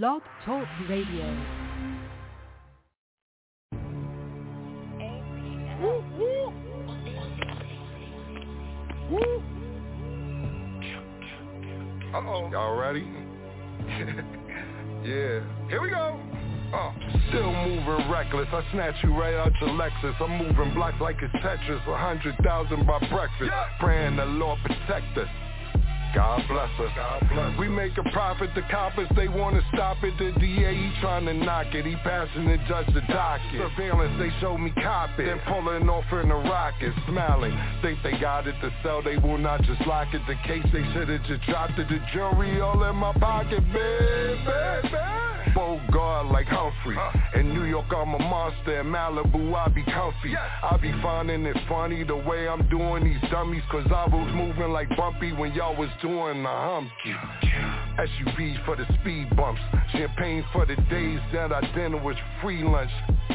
Blog Talk Radio. Woo, woo. Woo. Uh-oh. Y'all ready? yeah. Here we go. Uh, still moving reckless. I snatch you right out your Lexus. I'm moving blocks like it's Tetris. A hundred thousand by breakfast. Yeah. Praying the Lord protect us. God bless us. We make a profit, the coppers, they wanna stop it. The DA, he trying to knock it. He passing the judge the docket. Surveillance, they show me cop. Then pulling off in a rocket, smiling. Think they got it to sell, they will not just lock it. The case they should've just dropped it. The jury all in my pocket, baby. Bogart like Humphrey. In New York, I'm a monster. In Malibu, I be comfy. I be finding it funny the way I'm doing these dummies. Cause I was moving like Bumpy when y'all was doing the humpy. SUVs for the speed bumps. Champagne for the days that our dinner was free lunch.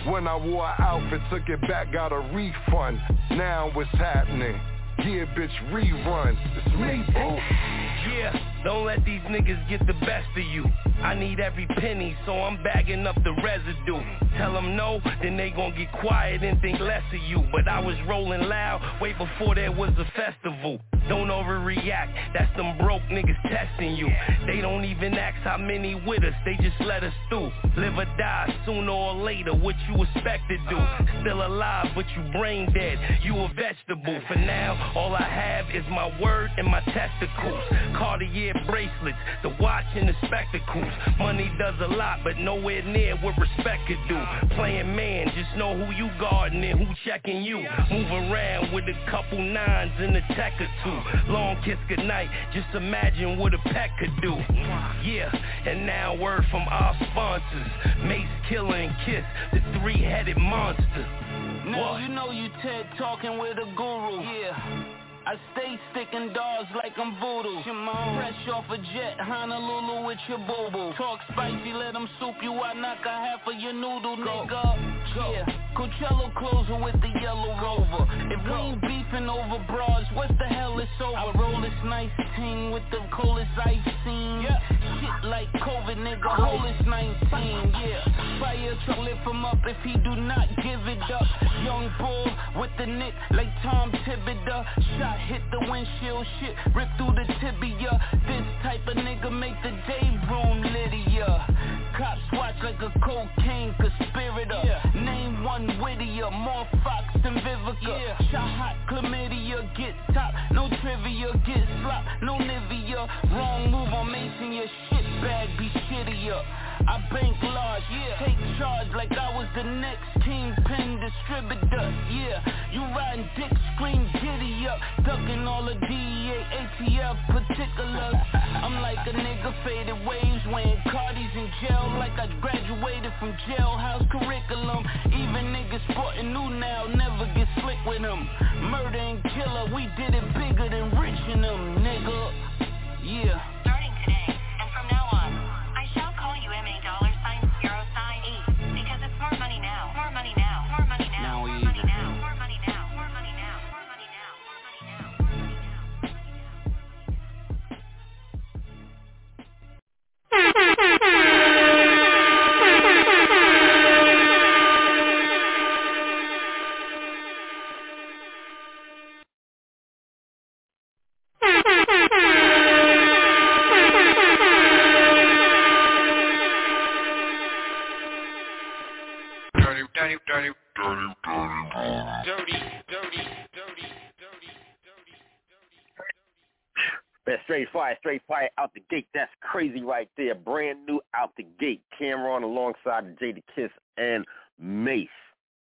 When I wore an outfit, took it back, got a refund. Now what's happening? Yeah, bitch, rerun. It's me, boo. Yeah, don't let these niggas get the best of you. I need every penny, so I'm bagging up the residue. Tell them no, then they gon' get quiet and think less of you. But I was rolling loud way before there was a festival. Don't overreact, that's them broke niggas testing you. They don't even ask how many with us, they just let us through. Live or die, sooner or later, what you expect to do. Still alive, but you brain dead, you a vegetable. For now, all I have is my word and my testicles. Cartier bracelets, the watch and the spectacles. Money does a lot, but nowhere near what respect could do. Playing man, just know who you guarding and who checking you. Move around with a couple nines and a tech or two. Long kiss goodnight, just imagine what a pet could do. Yeah, and now word from our sponsors. Mase, Killer, and Kiss, the three-headed monster. Now you know you TED talking with a guru. Yeah. I stay sticking dogs like I'm voodoo. Fresh off a jet, Honolulu with your boo-boo. Talk spicy, let them soup you, I knock a half of your noodle, nigga. Go. Yeah, Coachella closer with the yellow rover. If we ain't beefing over bras, what the hell is over? I roll this nice ting with the coldest ice scene. Yeah. Shit like COVID, nigga, hold this 19, yeah. Fire truck lift him up if he do not give it up. Young bull with the nick like Tom Thibodeau. Shot hit the windshield, shit rip through the tibia. This type of nigga make the day room Lydia. Cops watch like a cocaine conspirator. Yeah. Name one Whittier, more Fox than Vivica. Yeah. Shot hot chlamydia, get top, no trivia, get slop, no Nivea. Wrong move on Mason, your shit bag be shittier. I bank large, yeah. Take charge like I was the next kingpin distributor, yeah. You riding dick, scream giddy up, ducking all the DEA, ATF particulars. I'm like a nigga faded waves, wearing Cardi's in jail like I graduated from jailhouse curriculum. Even niggas sporting new now, never get slick with them. Murder and killer, we did it bigger than rich in them, nigga. Yeah. Fire, straight fire out the gate. That's crazy right there. Brand new out the gate. Cam'ron alongside Jada Kiss and Mase.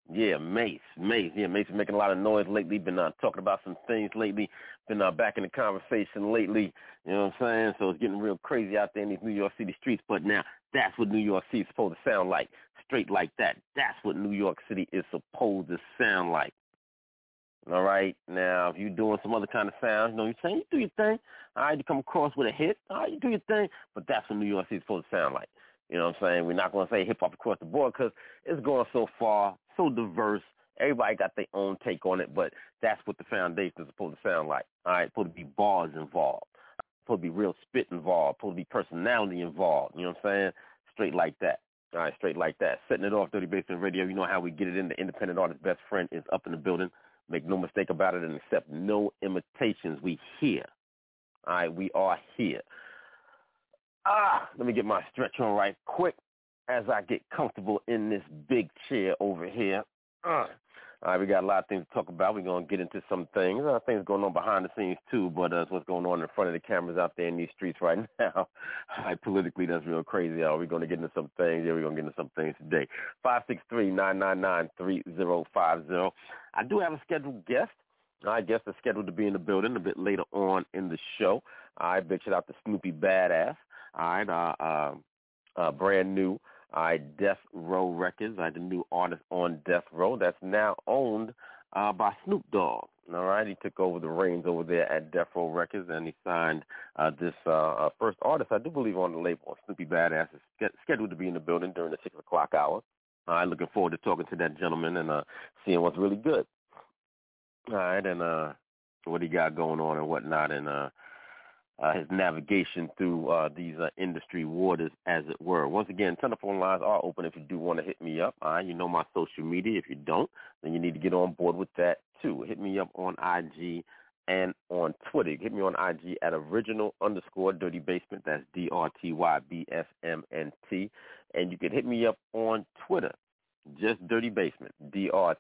Yeah, Mase, Mase. Yeah, Mase is making a lot of noise lately. Been uh, talking about some things lately. Been uh, back in the conversation lately. You know what I'm saying? So it's getting real crazy out there in these New York City streets. But now that's what New York City is supposed to sound like. Straight like that. That's what New York City is supposed to sound like. All right. Now, if you're doing some other kind of sound, you know, you're saying you do your thing. All right, you come across with a hit. All right, you do your thing. But that's what New York City is supposed to sound like. You know what I'm saying? We're not going to say hip hop across the board because it's going so far, so diverse. Everybody got their own take on it, but that's what the foundation is supposed to sound like. All right, supposed to be bars involved, supposed to be real spit involved, supposed to be personality involved. You know what I'm saying? straight like that. All right, straight like that. Setting it off, Dirty Basement Radio. You know how we get it in. The independent artist best friend is up in the building. Make no mistake about it and accept no imitations. We here. All right, we are here. Ah, let me get my stretch on right quick as I get comfortable in this big chair over here. Uh, all right, we got a lot of things to talk about. We're to get into some things. Uh, things going on behind the scenes, too, but uh, what's going on in front of the cameras out there in these streets right now. Right, politically, that's real crazy. Are we to get into some things? Yeah, we're to get into some things today. 563-999-3050. I do have a scheduled guest. I guess is scheduled to be in the building a bit later on in the show. All right, big shout out to Snoopy Badazz. All right, uh, uh, uh, brand new I Death Row Records. I the new artist on Death Row that's now owned uh, by Snoop Dogg. All right, he took over the reins over there at Death Row Records, and he signed uh, this uh, uh, first artist, I do believe, on the label. Snoopy Badazz is scheduled to be in the building during the six o'clock hour. I'm looking forward to talking to that gentleman and uh, seeing what's really good. All right, and uh, what he got going on and whatnot, and uh, uh, his navigation through uh, these uh, industry waters, as it were. Once again, telephone lines are open if you do want to hit me up. Uh, you know my social media. If you don't, then you need to get on board with that too. Hit me up on IG and on Twitter. Hit me on IG at original underscore dirty basement. That's D R T Y B S M N T. And you can hit me up on Twitter just Dirty Basement, D-R-T-Y-B-S-M-N-T.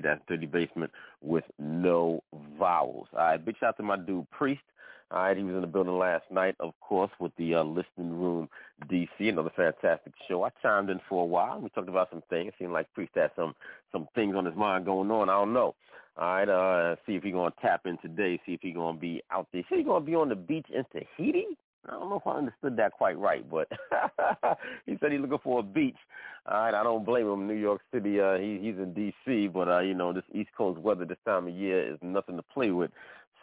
That's Dirty Basement with no vowels. All right, big shout out to my dude Priest. All right, he was in the building last night, of course, with the uh, Listening Room DC, another fantastic show. I chimed in for a while. We talked about some things. Seemed like Priest had some some things on his mind going on. I don't know. All right, uh, see if he's gonna tap in today. See if he's gonna be out there. See he's gonna be on the beach in Tahiti. I don't know if I understood that quite right, but he said he's looking for a beach. All right, I don't blame him. New York City, uh, he, he's in D.C., but uh, you know this East Coast weather this time of year is nothing to play with.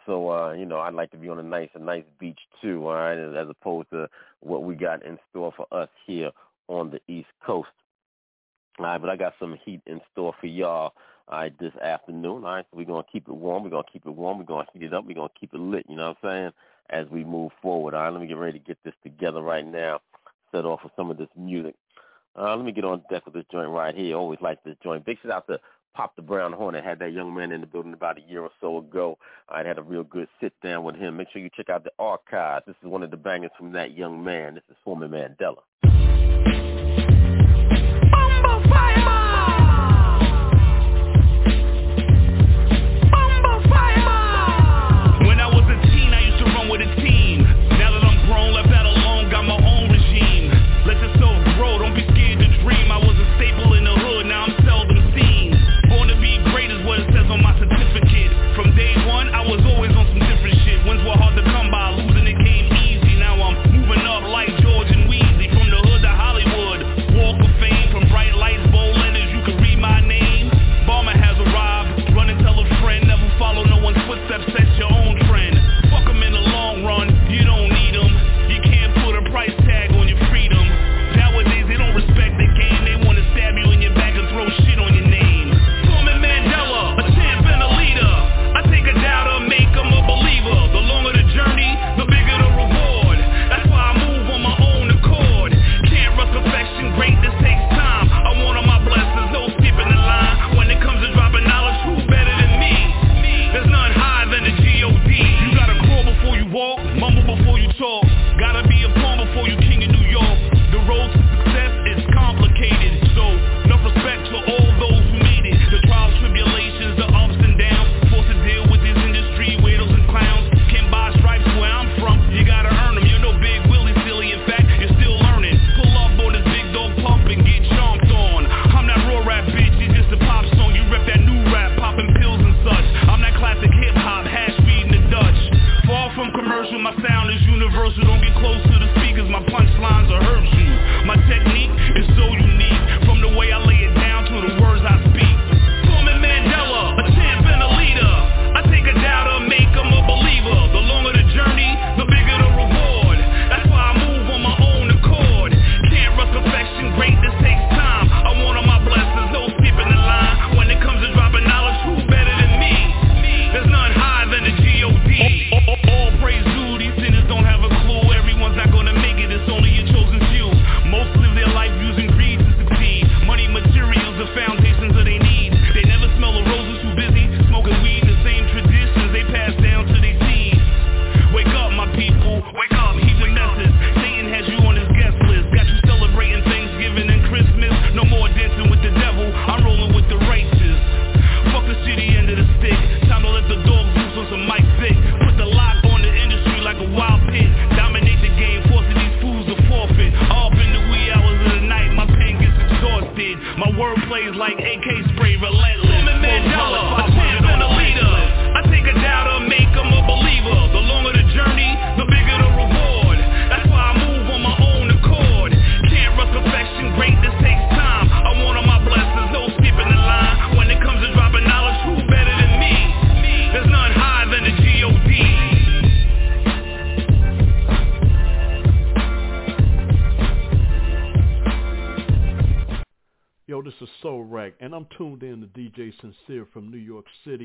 So uh, you know, I'd like to be on a nice, a nice beach too. All right, as opposed to what we got in store for us here on the East Coast. All right, but I got some heat in store for y'all. All right, this afternoon. All right, so we're gonna keep it warm. We're gonna keep it warm. We're gonna heat it up. We're gonna keep it lit. You know what I'm saying? As we move forward. All right, let me get ready to get this together right now. Set off with some of this music. Uh, let me get on deck with this joint right here. Always like this joint. Big shout out to Pop the Brown Hornet. Had that young man in the building about a year or so ago. I had a real good sit down with him. Make sure you check out the archive. This is one of the bangers from that young man. This is Foreman Mandela. From bright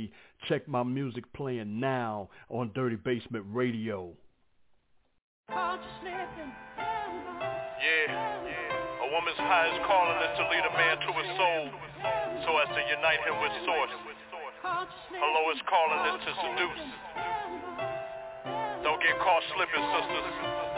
York Check my music playing now on Dirty Basement Radio. Yeah, yeah. A woman's highest calling is to lead a man to his soul, so as to unite him with source. Her lowest calling is to seduce. Don't get caught slipping, sisters.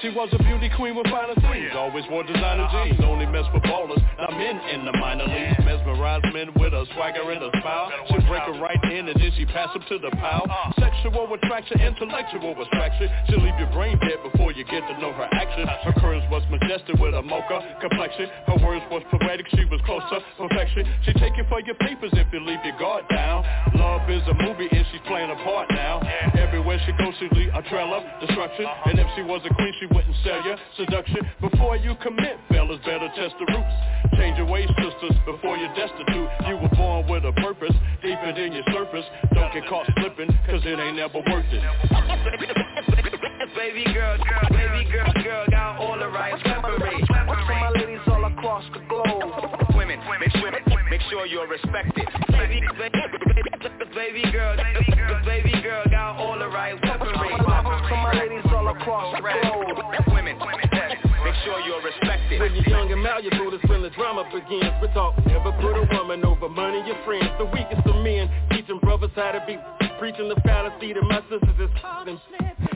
She was a beauty queen with finer things Always wore designer jeans Only mess with ballers. Not men in the minor leagues Mesmerize men with a swagger and a smile. She break her right in and then she pass them to the pile. Sexual attraction, intellectual attraction She'll leave your brain dead before you get to know her action. Her curves was majestic with a mocha complexion. Her words was poetic, she was close to perfection. She take it for your papers if you leave your guard down. Love is a movie and she's playing a part now. Everywhere she goes she leave a trail of destruction. And if she was a queen she wouldn't sell you seduction Before you commit, fellas better test the roots. Change your ways, sisters, before you're destitute. You were born with a purpose, deeper than your surface. Don't get caught slipping, cause it ain't never worth it. Baby girl, girl, baby girl, girl, got all the right separate For my ladies all across the globe. Women, make sure, make sure you're respected Baby, baby, baby girl, baby girl, got all the right separate For my ladies all across the globe Women, make sure you're respected When you're young and malleable, that's when the drama begins. We're talking never put a woman over money, your friends. The weakest of men, teaching brothers how to be. Preaching the fallacy to my sisters is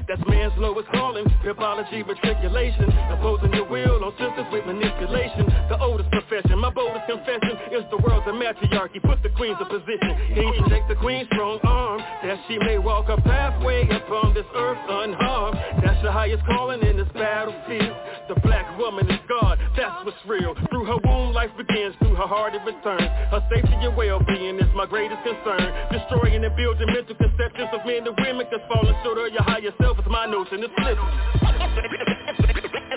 That's man's lowest calling. Apology, matriculation. Opposing your will on sisters with manipulation. The oldest profession, my boldest confession is the world's a matriarchy. Put the queens in position. You take the queen's strong arm that she may walk a pathway upon this earth unharmed? That's your highest calling in this battlefield. The black woman is God, that's what's real. Through her womb, life begins. Through her heart, it returns. Her safety and well-being is my greatest concern. Destroying and building mental conceptions of men and women Cause falling short of your higher self is my notion, it's flipping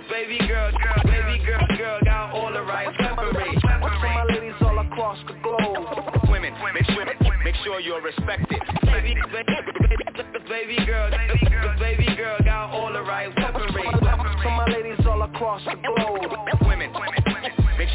Baby girl, girl, baby girl, girl, got all the right separate For my ladies all across the globe. Women, make sure, make sure you're respected. Baby, baby, baby girl, baby girl, got all the right separate For my ladies all across the globe. Women,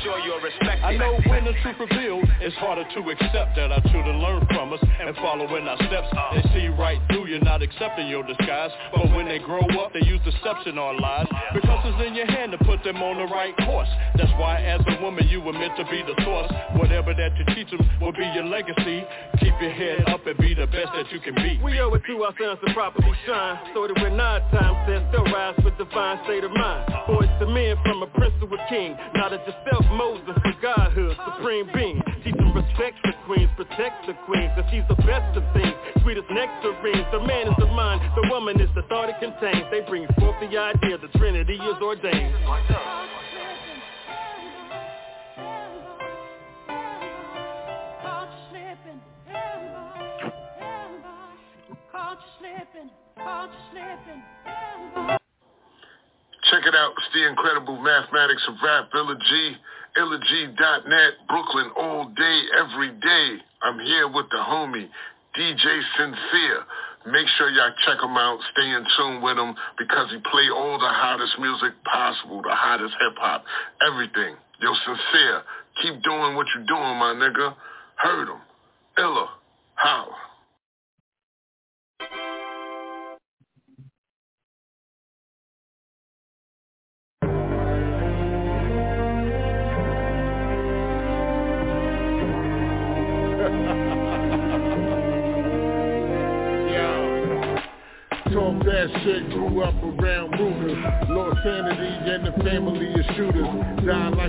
sure you're respected I know when the truth revealed, it's harder to accept that our children learn from us and follow in our steps. They see right through you, not accepting your disguise. But when they grow up, they use deception or lies because it's in your hand to put them on the right course. That's why as a woman you were meant to be the source. Whatever that you teach them will be your legacy. Keep your head up and be the best that you can be. We owe it to our sons to properly shine So that when our time says they'll rise with divine state of mind Boys to men from a prince to a king Knowledge yourself, Moses, for Godhood, supreme being. Teach them respect the queens, protect the queen Cause she's the best of things, sweetest nectarines The man is the mind, the woman is the thought it contains. They bring forth the idea, the trinity is ordained. Check it out. It's the incredible mathematics of rap. Illa G, IllaG.net, Brooklyn all day, every day. I'm here with the homie, DJ Sincere. Make sure y'all check him out. Stay in tune with him because he play all the hottest music possible, the hottest hip-hop, everything. Yo, Sincere, keep doing what you're doing, my nigga. Heard him. Illa. How?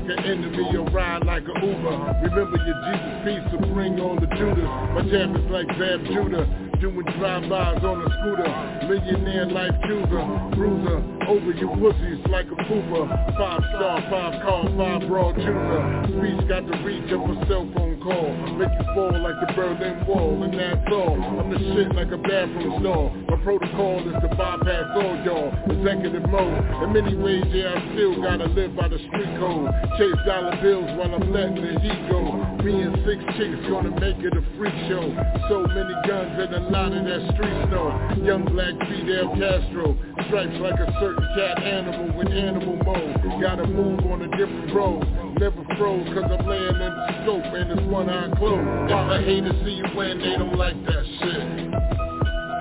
Like an enemy or ride like an Uber. Remember your Jesus peace to bring on the Judas. My jam is like Bam Judah. Doing drive-bys on a scooter. Millionaire life chooser. Bruiser. Over you pussies like a pooper. Five star, five car, five broad chooser. Speech got the reach of a cell phone call. Make you fall like the Berlin Wall. And that's all. I'm the shit like a bathroom stall. My protocol is to bypass all y'all. Executive mode. In many ways, yeah, I still gotta live by the street code. Chase dollar bills while I'm letting the heat go. Me and six chicks gonna make it a freak show. So many guns and a lot of that street snow. Young black Fidel Castro. stripes like a certain cat animal with animal mode. Gotta move on a different road. Never froze cause I'm laying in the scope and it's one eye closed. If I hate to see you win, they don't like that shit.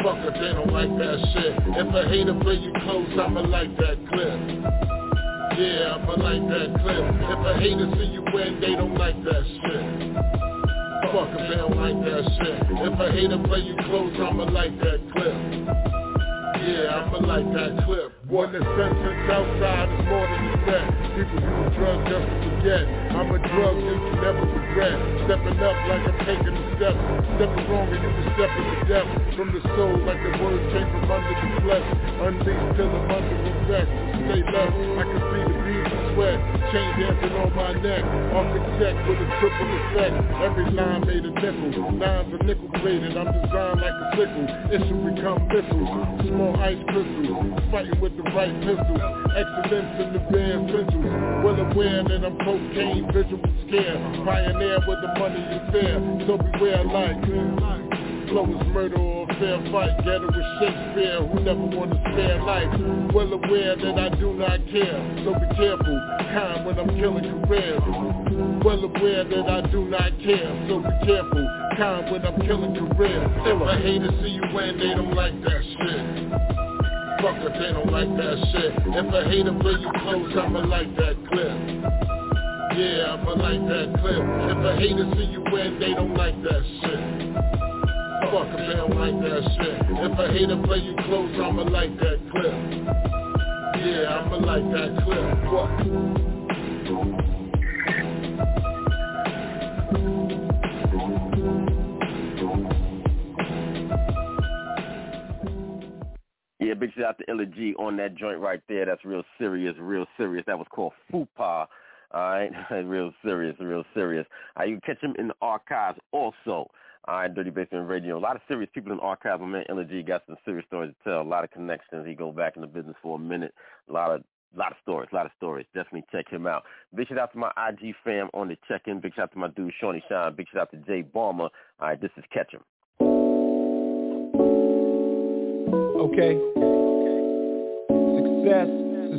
Fuck if they don't like that shit. If I hate to play you close, I'ma like that clip. Yeah, I'ma like that clip. If a hater see you win, they don't like that shit. Fuck if they don't like that shit. If a hater play you close, I'ma like that clip. Yeah, I'ma like that clip. The sun outside, is more than you bet. People use drugs just to forget. I'm a drug you can never regret. Stepping up like I'm taking a step. Stepping wrong and you can step into death. From the soul like the words came from under the flesh. Unleashed till I'm under arrest. Stay left, I can see the sweat. Chain dancing on my neck. Architect with a triple effect. Every line made a nickel. Lines are nickel plated. I'm designed like a sickle. Should become missiles. Small ice crystals. Fighting with the right pistols. Excellence in the bare pencils. Well aware that I'm cocaine, visual scare. Pioneer with the money is fair. So beware like Murder or a fair fight. With Shakespeare who never spare life. Well aware that I do not care. So be careful, kind when I'm killing careers. Well aware that I do not care. So be careful, kind when I'm killing careers. If a hater see you win, they don't like that shit. Fuck if they don't like that shit. If a hater play you close, I'ma like that clip. Yeah, I'ma like that clip. If a hater see you win, they don't like that shit. Fuck they don't like that shit. If a hater play you close, I'ma like that clip. Yeah, I'ma like that clip. What? Yeah, big shout out to Illa on that joint right there. That's real serious, real serious. That was called Fupa. All right, real serious, real serious. Uh, you can catch him in the archives also. Right, Dirty Basement Radio. A lot of serious people in the archives. My man Illa G got some serious stories to tell. A lot of connections. He go back in the business for a minute. A lot of a lot of stories, a lot of stories. Definitely check him out. Big shout out to my IG fam on the check-in. Big shout out to my dude Shawnee Shine. Big shout out to Jay Balmer. All right, this is Catch 'em. Okay. Success,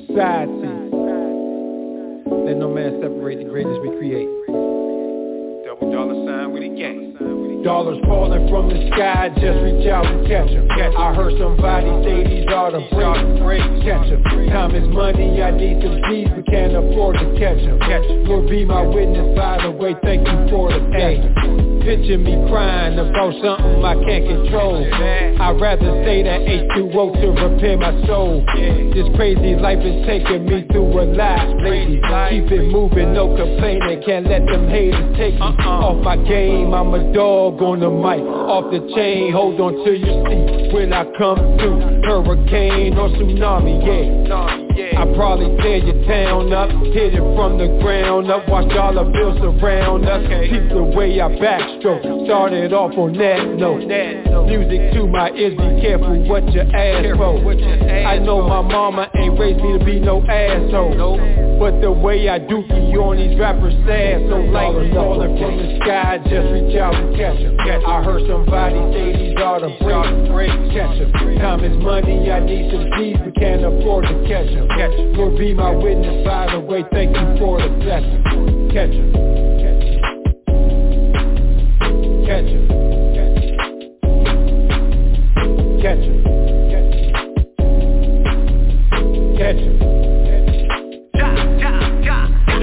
society. Let no man separate the greatness we create. Double dollar sign with a gang. Dollars falling from the sky, just reach out and catch 'em. I heard somebody say these are the breaks. Catch 'em. Time is money, I need some G's, but can't afford to catch catch 'em. Lord be my witness, by the way, thank you for the blessing. Picture me crying about something I can't control. I'd rather stay that H2O to repair my soul. This crazy life is taking me through a lot lately. Keep it moving, no complaining, can't let them haters take me uh-uh. off my game. I'm a dog on the mic, off the chain, hold on to your seat when I come through. Hurricane or tsunami, yeah. I probably tear your town up, hit it from the ground up, watch all the bills surround us. Keep the way I backstroke, started off on that note. Music to my ears, be careful what you ask for. I know my mama ain't raised me to be no asshole, but the way I do you on these rappers sad, so like falling from the sky, just reach out and catch 'em. I heard somebody say these are the breaks, catch 'em. Time is money, I need some G's, we can't afford to catch catch 'em. Lord be my witness, by the way, thank you for the blessing. Catch 'em. Catch 'em. Catch 'em. Catch 'em.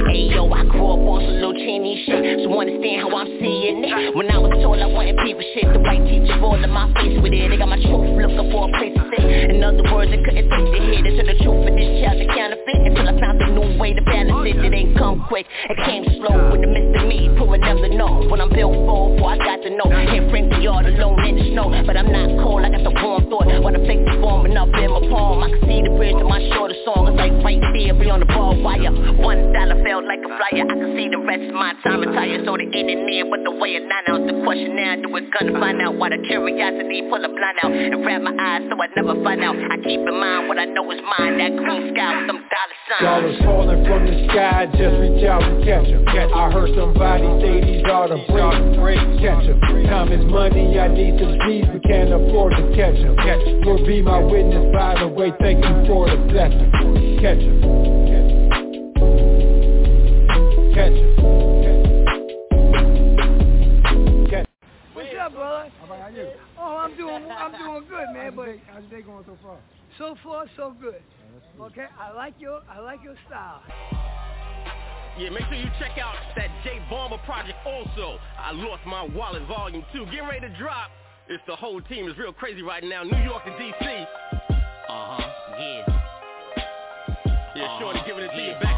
Hey yo, I grew up on some Chinese shit, so understand how I'm seeing it. When I was told I wanted people shit, the white teacher in my face with it. They got my truth looking for a place. In other words, they couldn't take the hit into the truth of this child, the counterfeit. Until I found a new way to balance it. It ain't come quick, it came slow with the Mr. Me, who would never know. When I'm built for, for I got to know. Hear Frankie all alone in the snow, but I'm not cold. I got the warm thought, while the fake is forming up in my palm. I can see the bridge to my shorter song. It's like right there, we on the ball wire. One dollar felt like a flyer. I can see the rest of my time retire so the internet with the way of nine out The question now, do it gonna find out Why the curiosity pull a blind out And wrap my eyes so I never find out I keep in mind what I know is mine That green sky with them dollar signs Dollars falling from the sky, just reach out and catch them I heard somebody say these are the breaks Catch them Time is money, I need some G's We can't afford to catch them Lord be my witness, by the way, thank you for the blessing. Catch them Catch them What's up, brother? How about you? Oh, I'm doing, I'm doing good, man. But How's your day going so far? so far, so good. Okay, I like your, I like your style. Yeah, make sure you check out that J Bomber project also. I lost my wallet volume 2. Getting ready to drop. It's the whole team is real crazy right now. New York to DC. Uh-huh, yeah Yeah, Shorty giving it to you back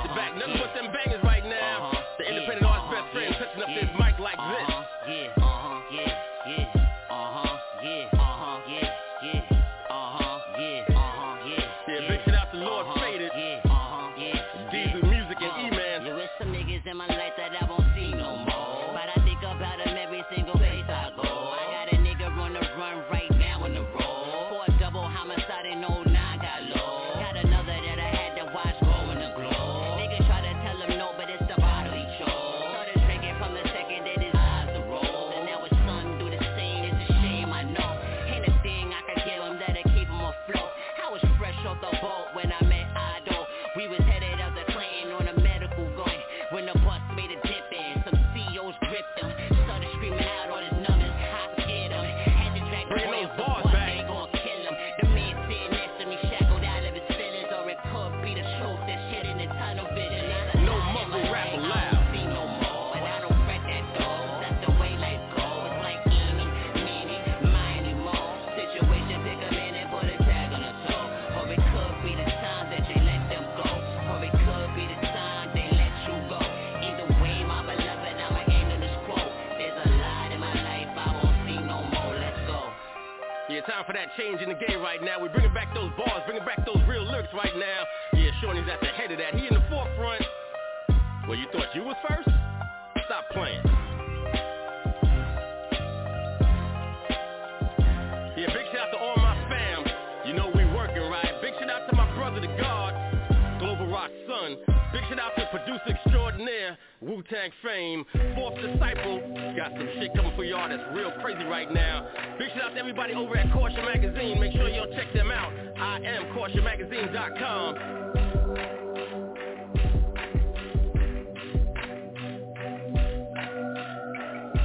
right now. Big shout out to everybody over at Caution Magazine. Make sure y'all check them out. I am CautionMagazine.com.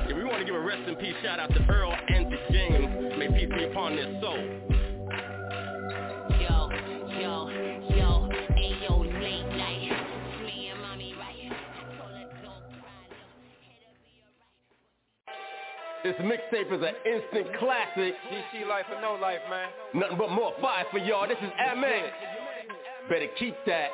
Yeah, we want to give a rest in peace shout out to Earl mixtape is an instant classic. DC life or no life, man. Nothing but more fire for y'all. This is MX. Better keep that.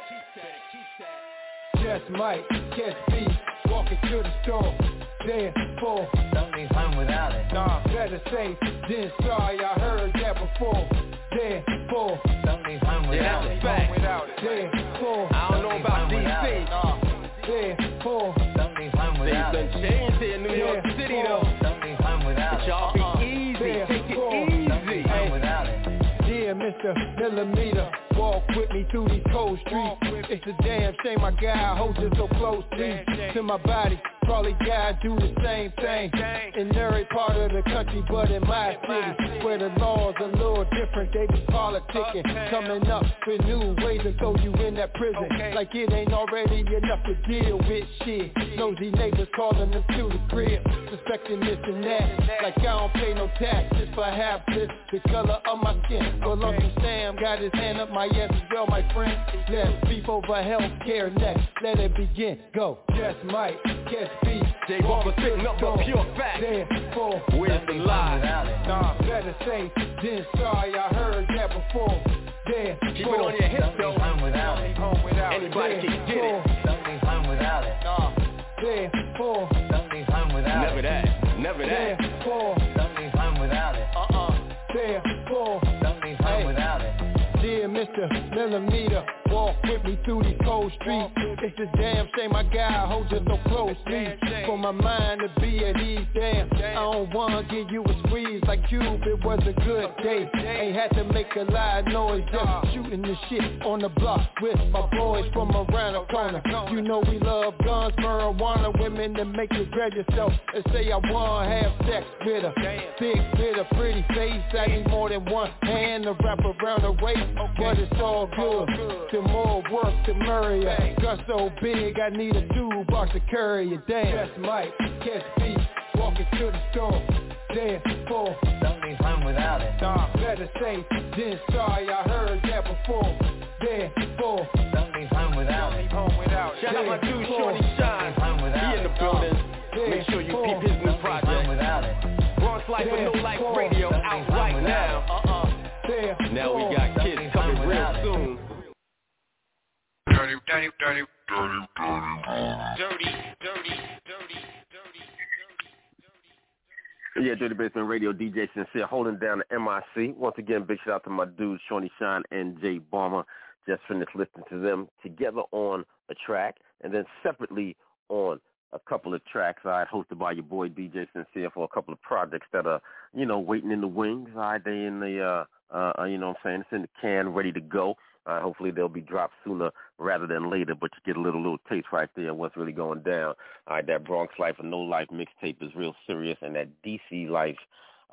Just might catch beef, walking to the store. There for Don't leave home without it. Nah, better safe than sorry. I heard that before. There for Don't leave home without it. back. Without it. There for I Millimeter, walk with me through these cold streets. It's a damn shame my guy holds it so close to my body. Probably guys do the same thing in every part of the country, but in my city, where the laws are a little different, they be politicking, coming up with new ways to throw you in that prison, like it ain't already enough to deal with shit. Nosy neighbors calling them to the crib, suspecting this and that, like I don't pay no taxes, perhaps it's the color of my skin. Well, Uncle Sam got his hand up my ass as well, my friend. Let's beef over health care next. Let it begin. Go. Just might catch beef. J Bubba sitting up with pure facts. Therefore, Where's the lie? nah, better say than sorry. I heard that before. There. Keep it on your hips Don't though. home without it. Home without it. Anybody can get it. Don't leave home without it. Therefore, Don't leave home without Never it. that. Never that. therefore, leave home without it. therefore. Don't leave home without it. Dear Mr. Millimeter, walk with me through these cold streets. It's a damn shame my guy holds you so closely. For my mind to be at ease, damn. I don't wanna give you a squeeze like Cube. It was a good day. Ain't had to make a lot of noise, just shooting the shit on the block with my boys from around the corner. You know we love guns, marijuana, women that make you grab yourself and say I wanna have sex with her. Big with a pretty face, I need more than one hand to wrap around her waist, but it's all good. To more work to marry her. Gun so big, I need a toolbox to carry you. Damn, that's Mike, catch beat, walking to the store. Damn, for Don't leave home without it. Nah, better say, then sorry, I heard that before. Damn, for Don't leave home without it. Home without. Shout out my dude Shorty Dirty, dirty, dirty, dirty, Dirty, dirty, dirty. Yeah, Dirty Basement Radio, DJ Sincere, holding down the MIC. Once again, big shout out to my dudes, Shawnee Shine and Jay Barmer. Just finished listening to them together on a track, and then separately on a couple of tracks, all right, hosted by your boy DJ Sincere for a couple of projects that are, you know, waiting in the wings. Right, they in the, uh, uh, you know what I'm saying, it's in the can, ready to go. Uh, hopefully they'll be dropped sooner rather than later, but you get a little little taste right there of what's really going down. All right, that Bronx Life and No Life mixtape is real serious, and that DC Life,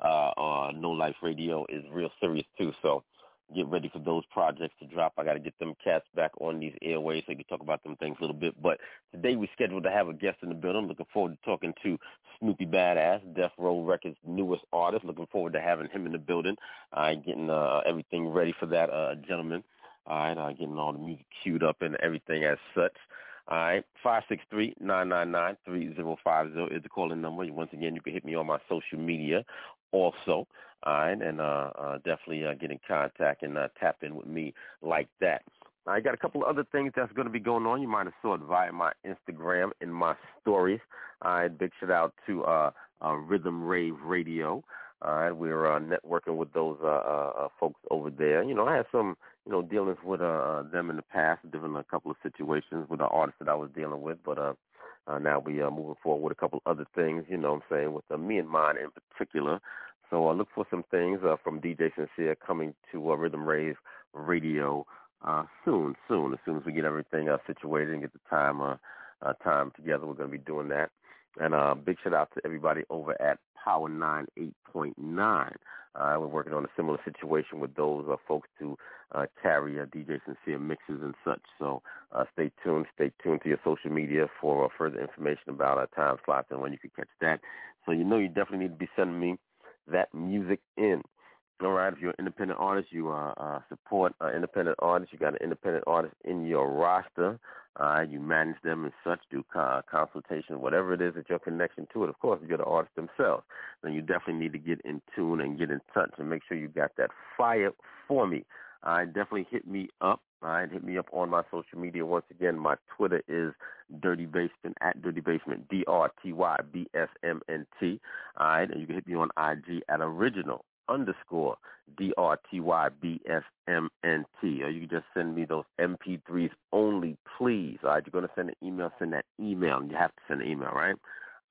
uh, uh, No Life Radio is real serious too. So get ready for those projects to drop. I got to get them cats back on these airways so we can talk about them things a little bit. But today we scheduled to have a guest in the building. Looking forward to talking to Snoopy Badazz, Death Row Records' newest artist. Looking forward to having him in the building. All right, getting uh, everything ready for that uh, gentleman. All right, uh, getting all the music queued up and everything as such. All right, five six three nine nine nine three zero five zero is the calling number. Once again, you can hit me on my social media also. All right, and uh, uh, definitely uh, get in contact and uh, tap in with me like that. I got a couple of other things that's going to be going on. You might have saw it via my Instagram in my stories. All right, big shout out to uh, uh, Rhythm Rave Radio. All right, we're uh, networking with those uh, uh, uh, folks over there. You know, I had some, you know, dealings with uh, them in the past, different a couple of situations with the artists that I was dealing with, but uh, uh, now we are moving forward with a couple other things. You know, what I'm saying with uh, me and mine in particular. So I uh, look for some things uh, from DJ Sincere coming to uh, Rhythm Rave Radio uh, soon, soon. As soon as we get everything uh, situated and get the time uh, uh, time together, we're going to be doing that. And uh, big shout out to everybody over at Power 98.9. Uh, we're working on a similar situation with those uh, folks to uh, carry uh, DJ Sincere mixes and such. So uh, stay tuned. Stay tuned to your social media for uh, further information about our time slots and when you can catch that. So you know you definitely need to be sending me that music in. All right, if you're an independent artist, you uh, uh, support an independent artist. You got an independent artist in your roster. Uh, you manage them and such, do co- consultation, whatever it is that your connection to it. Of course, if you're the artist themselves, then you definitely need to get in tune and get in touch and make sure you got that fire for me. All right, definitely hit me up. All right, hit me up on my social media. Once again, my Twitter is Dirty Basement at Dirty Basement, D R T Y B S M N T. All right, and you can hit me on IG at Original underscore D R T Y B S M N T. Or you can just send me those MP3s only, please. All right, you're going to send an email, send that email. You have to send an email, right?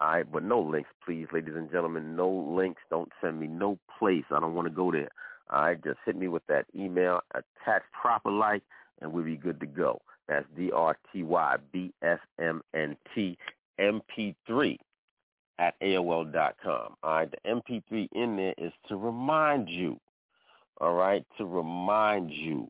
All right, but no links, please, ladies and gentlemen. No links. Don't send me no place. I don't want to go there. All right, just hit me with that email, attach proper like, and we'll be good to go. That's D R T Y B S M N T MP3 at AOL.com. All right, the MP3 in there is to remind you, all right, to remind you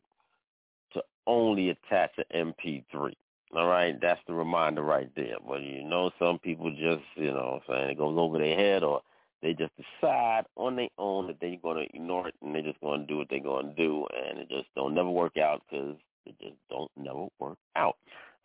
to only attach an MP3. All right, that's the reminder right there. But you know, some people just, you know, saying it goes over their head, or they just decide on their own that they're going to ignore it and they're just going to do what they're going to do, and it just don't never work out because it just don't never work out.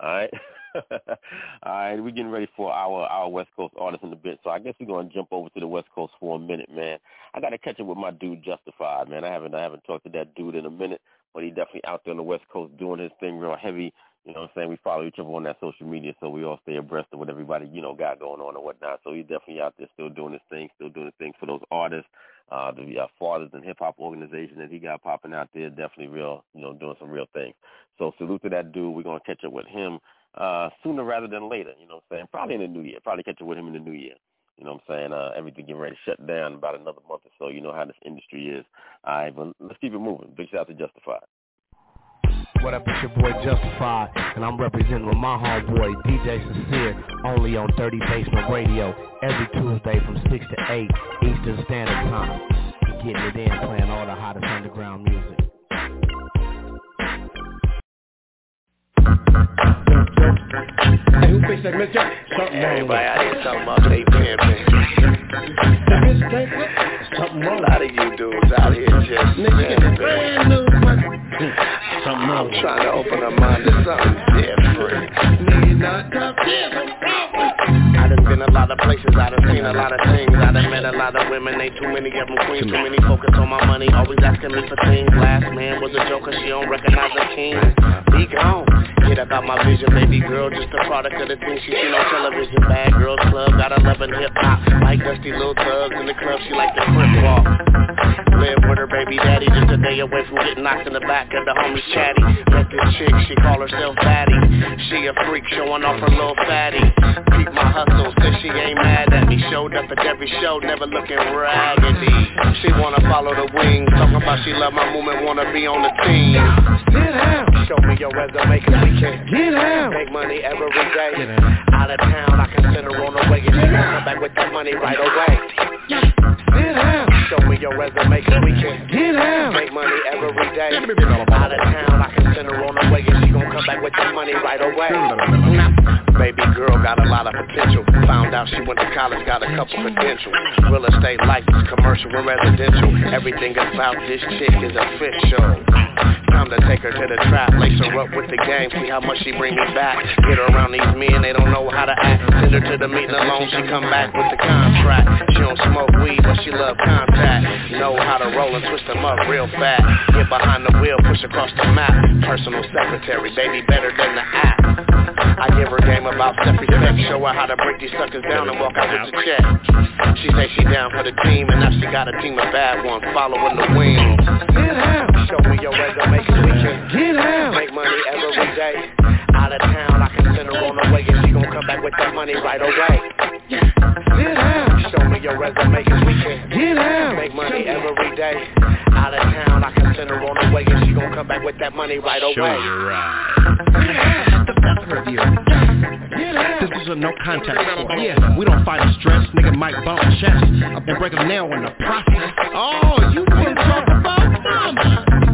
All right. All right, we're getting ready for our our West Coast artists in a bit, so I guess we're gonna jump over to the West Coast for a minute, man. I gotta catch up with my dude Justified, man. I haven't I haven't talked to that dude in a minute, but he definitely out there on the West Coast doing his thing real heavy. You know what I'm saying? We follow each other on that social media, so we all stay abreast of what everybody, you know, got going on and whatnot. So he's definitely out there still doing his thing, still doing his thing for those artists. Uh, the uh, Fathers in Hip Hop organization that he got popping out there, definitely real, you know, doing some real things. So salute to that dude. We're gonna catch up with him uh, sooner rather than later. You know what I'm saying? Probably in the new year. Probably catch up with him in the new year. You know what I'm saying? Uh, everything getting ready to shut down about another month or so. You know how this industry is. All right, but let's keep it moving. Big shout out to Justified. What up, it's your boy Justified, and I'm representing with my homeboy DJ Sincere, only on Dirty Basement Radio, every Tuesday from 6 to 8 Eastern Standard Time. Getting it in, playing all the hottest underground music. Hey, who fixed that Jack? Something wrong Everybody out here talking about they pimping. Miss Jack, something wrong. A lot of you dudes out here just Nigga, brand new Something wrong. I'm trying to open up mind to something different. Nigga, not tough. I done been a lot of places, I done seen a lot of things. I done met a lot of women, ain't too many of them queens. Too many focus on my money, always asking me for things. Last man was a joker, she don't recognize the king Be gone, get about my vision, baby girl Just a product of the things she seen on television. Bad Girls Club, got a loving hip-hop Like dusty little thugs in the club, she like the walk. Live with her baby daddy, just a day away from getting knocked in the back of the homies chatty. Met this chick, she call herself Batty. She a freak, showing off her little fatty. Keep my hustle, said she ain't mad at me. Showed up at every show, never looking raggedy. She wanna follow the wings. Talking about she love my movement, wanna be on the team. Get out. Show me your resume cause we can Get out. Make money every day. Out. Of town, I can send her on the way. And she come back with that money right away. Get out. Show me your resume cause we can Get out. Make money every day. Out of town, I can send her on the way. And come back with that money right away. Baby girl got a lot of potential. Found out she went to college, got a couple credentials. Real estate license, commercial and residential. Everything about this chick is official. Time to take her to the trap Lace her up with the game, see how much she bring me back. Get her around these men, they don't know how to act. Send her to the meeting alone, she come back with the contract. She don't smoke weed, but she love contact. Know how to roll and twist them up real fast. Get behind the wheel, push across the map. Personal secretary, baby better than the app I give her game about self-respect Show her how to break these suckers down and walk out with the check She say she down for the team And now she got a team of bad ones following the wings Get out. Show me your resume cause we can Get out. Make money every day Out of town, I can send her on the way And she gon' come back with that money right away Get out. Show me your resume cause we can Get out. Make money every day Out of town, I can send her on the way And she gon' come back with that money right away The Beth Review. This is a no contact sport. Yeah, we don't fight a stress. Nigga might bump chest and break a nail in the process. Oh, you didn't talk about mama.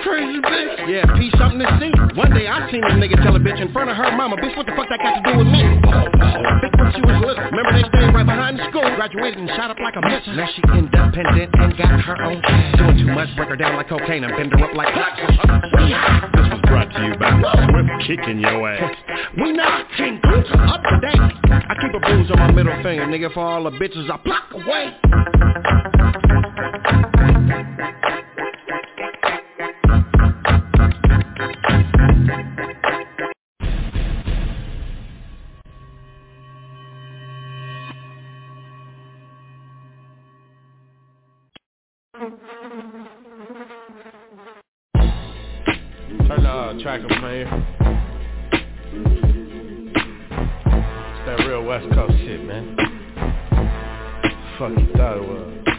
Crazy bitch. Yeah, P something to see. One day I seen a nigga tell a bitch in front of her mama, bitch, what the fuck that got to do with me? Bitch, when she was little, remember they stayed right behind the school, graduated and shot up like a missile. Now she independent and got her own. Doing too much, break her down like cocaine and bend her up like This was brought to you by Swift Kicking Your Ass. We not King up to date. I keep a bruise on my middle finger, nigga, for all the bitches I block away. Turn the uh, track. It's that real West Coast shit, man. Fuck you thought it was.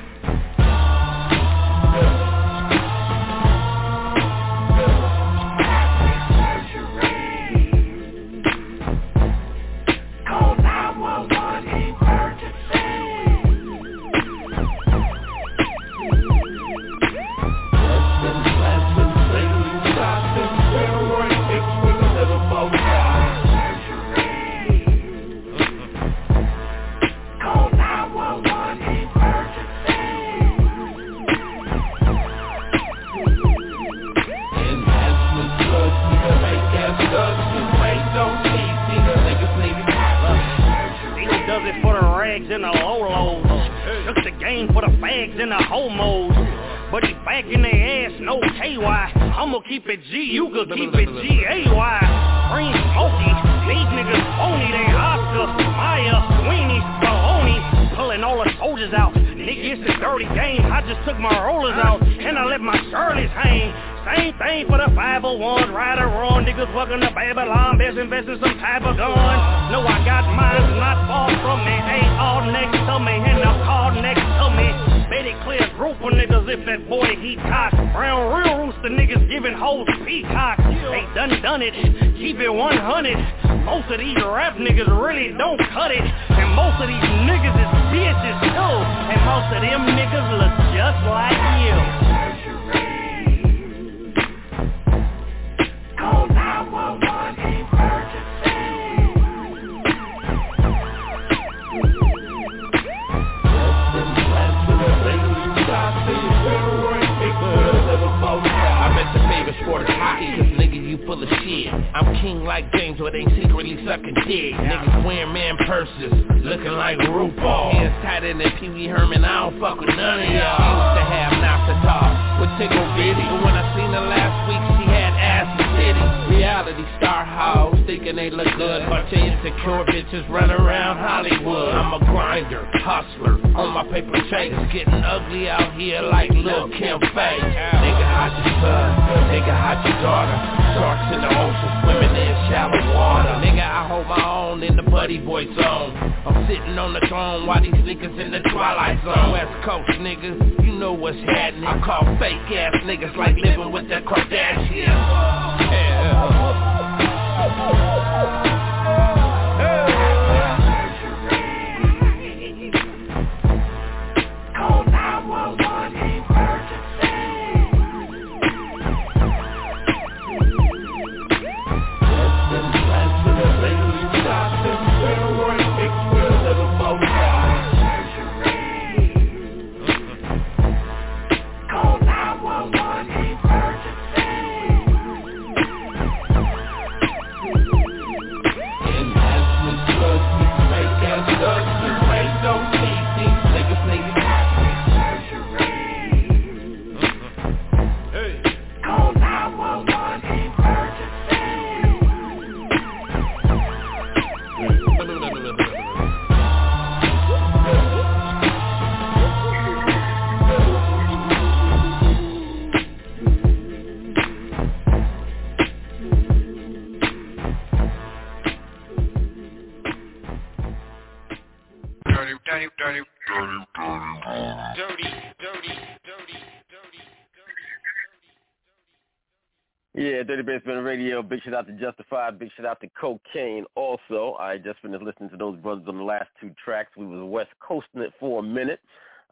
Dirty Basement Radio. Big shout out to Justified. Big shout out to Kokane also. I just finished listening to those brothers on the last two tracks. We was West Coasting it for a minute.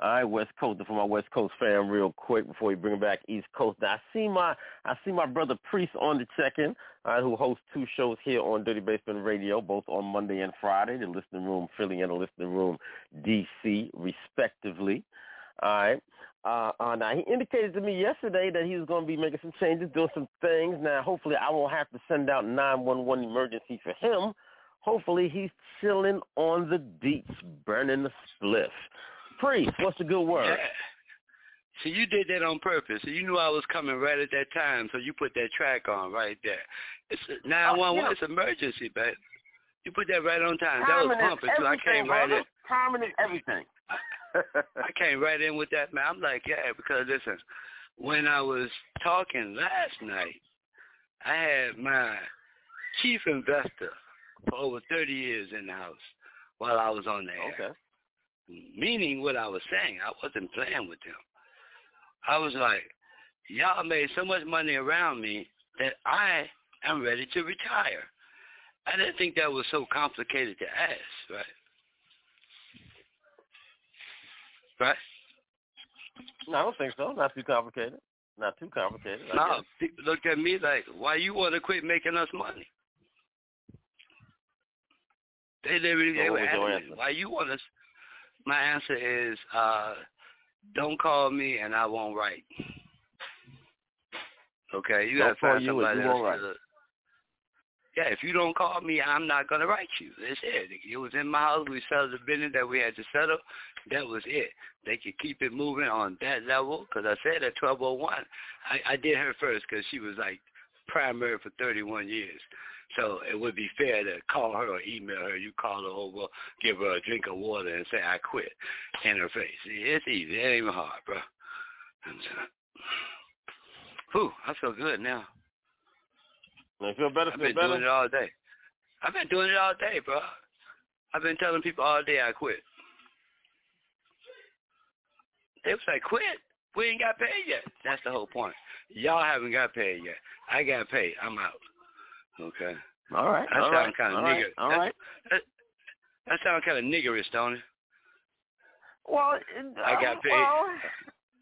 All right, West Coast for my West Coast fam real quick before we bring back East Coast. Now I see my I see my brother Priest on the check-in, right, who hosts two shows here on Dirty Basement Radio, both on Monday and Friday, the Listening Room Philly and the Listening Room DC, respectively. All right. Uh, uh, now, he indicated to me yesterday that he was going to be making some changes, doing some things. Now, hopefully I won't have to send out 911 emergency for him. Hopefully he's chilling on the beach, burning the spliff. Priest, what's the good word? Yeah. So you did that on purpose. So you knew I was coming right at that time, so you put that track on right there. It's a 911. Oh, it's emergency, but You put that right on time. That was pumping, too. I came right in. Timing is everything. I came right in with that, man. I'm like, yeah, because listen, when I was talking last night, I had my chief investor for over 30 years in the house while I was on the air. Okay. Meaning what I was saying, I wasn't playing with them. I was like, y'all made so much money around me that I am ready to retire. I didn't think that was so complicated to ask, right? Right? No, I don't think so. Not too complicated. Not too complicated. no, people look at me like, why you want to quit making us money? They literally they were asking me, why you want us? My answer is, uh, don't call me and I won't write. Okay, you gotta find somebody else. Yeah, if you don't call me, I'm not gonna write you. That's it. It was in my house. We settled the business that we had to settle. That was it. They could keep it moving on that level. Because I said at 1201, I, I did her first because she was like primary for 31 years. So it would be fair to call her or email her. You call her over, give her a drink of water, and say I quit in her face. It's easy. It ain't even hard, bro. Whew, I feel good now. I feel better. I've been better. doing it all day. I've been doing it all day, bro. I've been telling people all day I quit. They was like, quit? We ain't got paid yet. That's the whole point. Y'all haven't got paid yet. I got paid. I'm out. Okay. All right. That all sound right, kind of all right, nigger. All that, right. That, that sound kind of niggerish, don't it? Well, I got uh, paid. Well,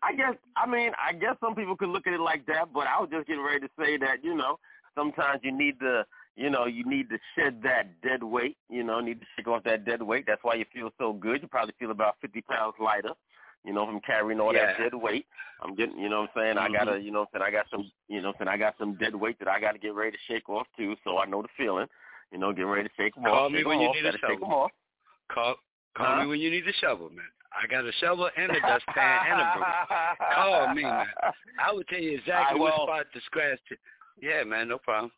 I guess I mean I guess some people could look at it like that, but I was just getting ready to say that you know sometimes you need to you know you need to shed that dead weight. You know, need to shake off that dead weight. That's why you feel so good. You probably feel about fifty pounds lighter. You know, from carrying all that dead weight. I'm getting, you know what I'm saying? I Mhm. gotta, you know what I'm saying? I got some, you know what I'm saying? I got some dead weight that I gotta get ready to shake off too, so I know the feeling. You know, getting ready to shake them Call off. Call me when 'em you need a shovel. off. Call call Huh? me when you need a shovel, man. I got a shovel and a dustpan and a broom. Call me, man. I will tell you exactly I what will. spot to scratch. To. Yeah, man, no problem.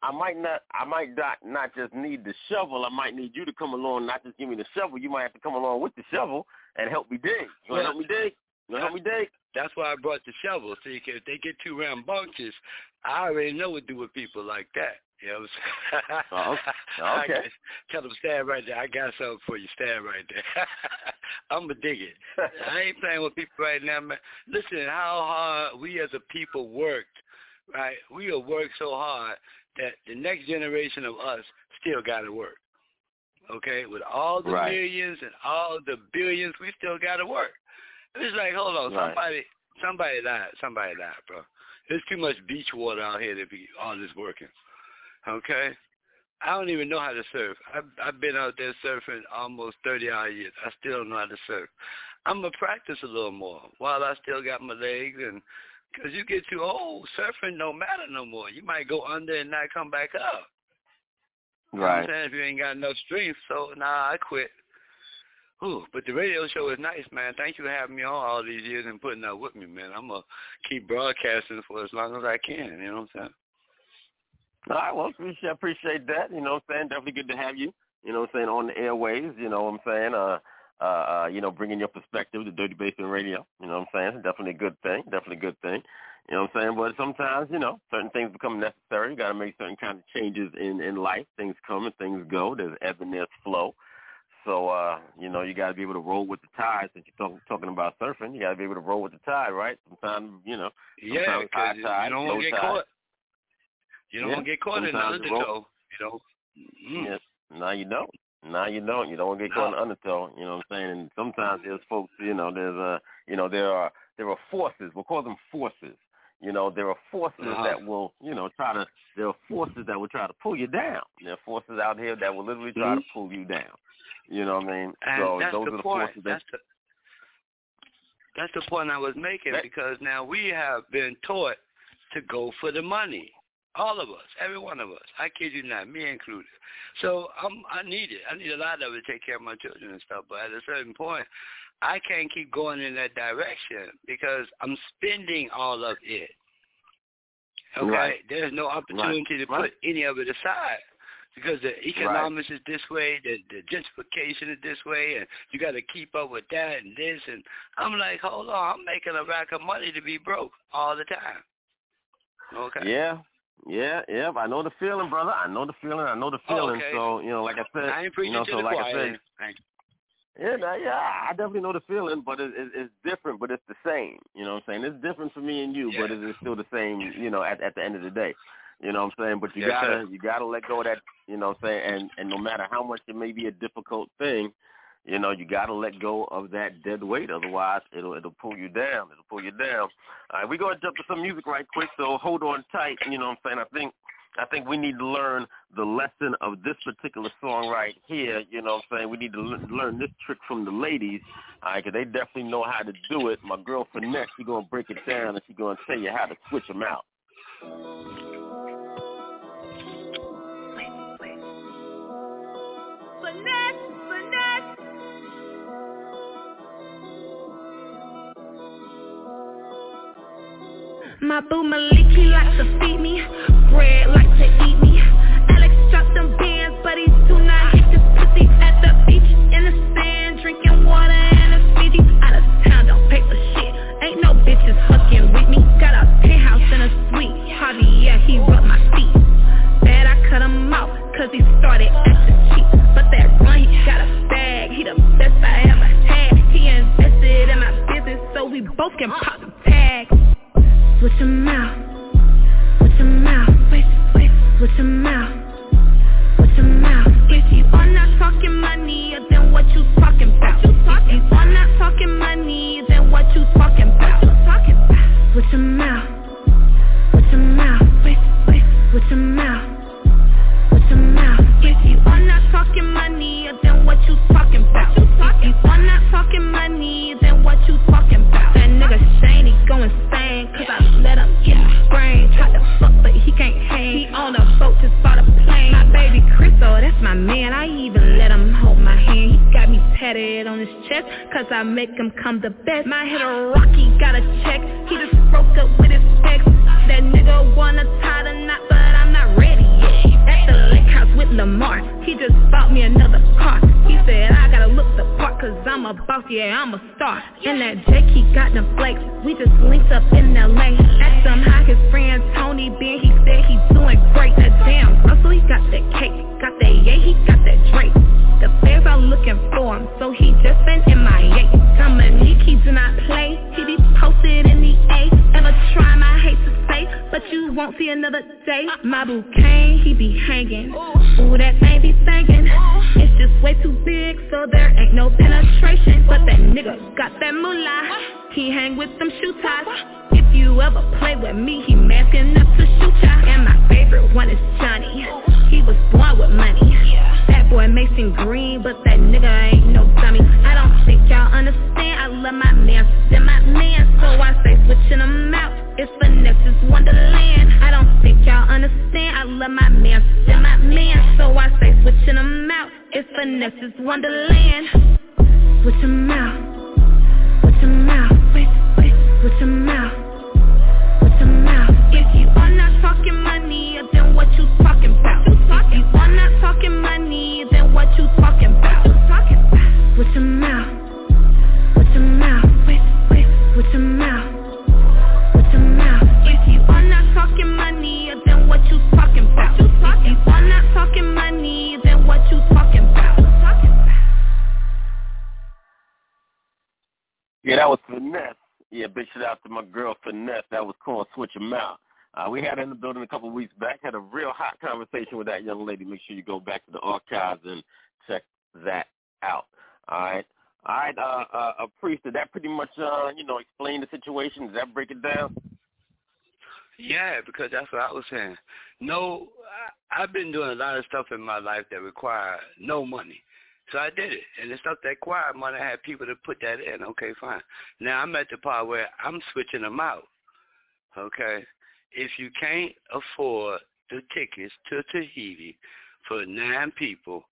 I might not I might not not just need the shovel, I might need you to come along, not just give me the shovel, you might have to come along with the shovel and help me dig. You wanna help me dig? You wanna help me dig? That's why I brought the shovel. So you can, if they get too rambunctious, I already know what to do with people like that. You know what I'm Oh, saying? okay. I Okay. got- Tell them stand right there. I got something for you. Stand right there. I'm going to dig it. I ain't playing with people right now, man. Listen, how hard we as a people worked, right? We have worked so hard that the next generation of us still got to work. Okay? With all the Right. millions and all the billions, we still got to work. It's like, hold on, Right. somebody, somebody lied, somebody lied, bro. There's too much beach water out here to be all this working. Okay, I don't even know how to surf. I've, I've been out there surfing almost 30 odd years. I still don't know how to surf. I'm gonna practice a little more while I still got my legs, and because you get too old, surfing don't matter no more. You might go under and not come back up. You know I'm Right. saying? If you ain't got enough strength, so nah, I quit. Ooh, but the radio show is nice, man. Thank you for having me on all these years and putting up with me, man. I'm gonna keep broadcasting for as long as I can. You know what I'm saying? All right, well, appreciate appreciate that. You know what I'm saying? Definitely good to have you. You know what I'm saying on the airways. You know what I'm saying? Uh, uh, uh, you know, bringing your perspective to Dirty Basement Radio. You know what I'm saying? Definitely a good thing. Definitely a good thing. You know what I'm saying? But sometimes, you know, certain things become necessary. You got to make certain kind of changes in in life. Things come and things go. There's ebb and there's flow. So, uh, you know, you got to be able to roll with the tide. Since you're talk, talking about surfing, you got to be able to roll with the tide, right? Sometimes, you know, Yeah, sometimes high because you tide, don't low want to get tide. caught. You don't Yeah, want to get caught in the sometimes the rope- undertow. You know. Mm. Yes. Now you don't. Now you don't. You don't get caught in undertow. You know what I'm saying? And sometimes there's folks. You know, there's a. You know, there are there are forces. We'll call them forces. You know, there are forces Uh-huh. that will, you know, try to. There are forces that will try to pull you down. There are forces out here that will literally try to pull you down. You know what I mean? And so that's those the are the point. forces that. That's the that's the point I was making That- because now we have been taught to go for the money. All of us, every one of us. I kid you not, me included. So I'm, I need it. I need a lot of it to take care of my children and stuff. But at a certain point, I can't keep going in that direction because I'm spending all of it. Okay, Right. there's no opportunity to put Right. any of it aside because the economics is this way, the, the gentrification is this way, and you got to keep up with that and this. And I'm like, hold on, I'm making a rack of money to be broke all the time. Okay. Yeah. Yeah, yeah, I know the feeling, brother. I know the feeling. I know the Oh, feeling. okay. So, you know, like I said, I ain't you know, to so the like I said, Thank you. Yeah, no, yeah, I definitely know the feeling, but it, it, it's different, but it's the same. You know what I'm saying? It's different for me and you, but it is still the same. You know, at at the end of the day, you know what I'm saying? But you Yes, gotta sir. you gotta let go of that. You know what I'm saying? And and no matter how much it may be a difficult thing, you know, you gotta let go of that dead weight. Otherwise, it'll it'll pull you down. It'll pull you down. All right, we're gonna jump to some music right quick. So hold on tight. You know what I'm saying? I think I think we need to learn the lesson of this particular song right here. You know what I'm saying? We need to l- learn this trick from the ladies, all right, 'cause they definitely know how to do it. My girl Finesse, she's going to break it down and she's going to tell you how to switch them out. My boo Maliki likes to feed me, bread like to eat me. Alex drop them bands, but he not hit this pussy at the beach in the sand, drinking water and a. Out of town, don't pay for shit. Ain't no bitches fucking with me. Got a penthouse and a suite. Harvey, yeah, he my feet. I cut him off, cause he started cheap. But that he got a bag. He the best I ever had. He invested in my business, so we both can pop some tags. Switch him out. Switch him out. Wait, wait. Switch him out. Switch him out. If you are not talking money, then what you talking about? If you are not talking money, then what you talking about? Switch him out. Switch him out. Wait, wait. Switch him out. Switch him out. If you are not talking money, then what you talking about? If you are not talking money, brain. Tried to fuck, but he can't hang. He on a boat, just bought a plane. My baby Crystal, that's my man. I even let him hold my hand. He got me tatted on his chest, cause I make him come the best. My hitter Rocky got a check. He just broke up with his ex. That nigga wanna tie the knot, but with Lamar, he just bought me another car. He said I gotta look the part, cause I'm a boss, yeah, I'm a star. And that Jake, he got them flakes. We just linked up in LA. Asked him how his friend Tony been, he said he's doing great. That damn Russell, he got that cake, got that yeah, he got that Drake. The are looking for him, so he just been in my yay. Dominique, he do not play, he be posted in the A. Ever try my hate to say, but you won't see another day. My bouquet, he be hanging. Ooh, that thing be. It's just way too big, so there ain't no penetration. But that nigga got that moolah. He hang with them shoe ties. If you ever play with me, he masking up to shoot ya. And my favorite one is Johnny. He was born with money. That boy Mason Green, but that nigga ain't no dummy. I don't think y'all understand. I love my man, still my man. So I say switching them out. It's Vanessa's Wonderland. I don't think y'all understand. I love my man, still my man. So I say switching them out. It's Vanessa's Wonderland. Switch them out. Switch them out. Switch. Switch then then? Switch them out. Switch out. You are not talking money, then what you talking about? If you are not talking money, then what you talking about? Yeah, that was Finesse. Yeah, big shout out to my girl Finesse. That was called Switch 'em Out. Uh, we had in the building a couple of weeks back. Had a real hot conversation with that young lady. Make sure you go back to the archives and check that out. All right. All right, uh, uh, uh, Priest, did that pretty much, uh, you know, explain the situation? Does that break it down? Yeah, because that's what I was saying. No, I, I've been doing a lot of stuff in my life that require no money. So I did it. And the stuff that required money, I had people to put that in. Okay, fine. Now I'm at the part where I'm switching them out. Okay? If you can't afford the tickets to Tahiti for nine people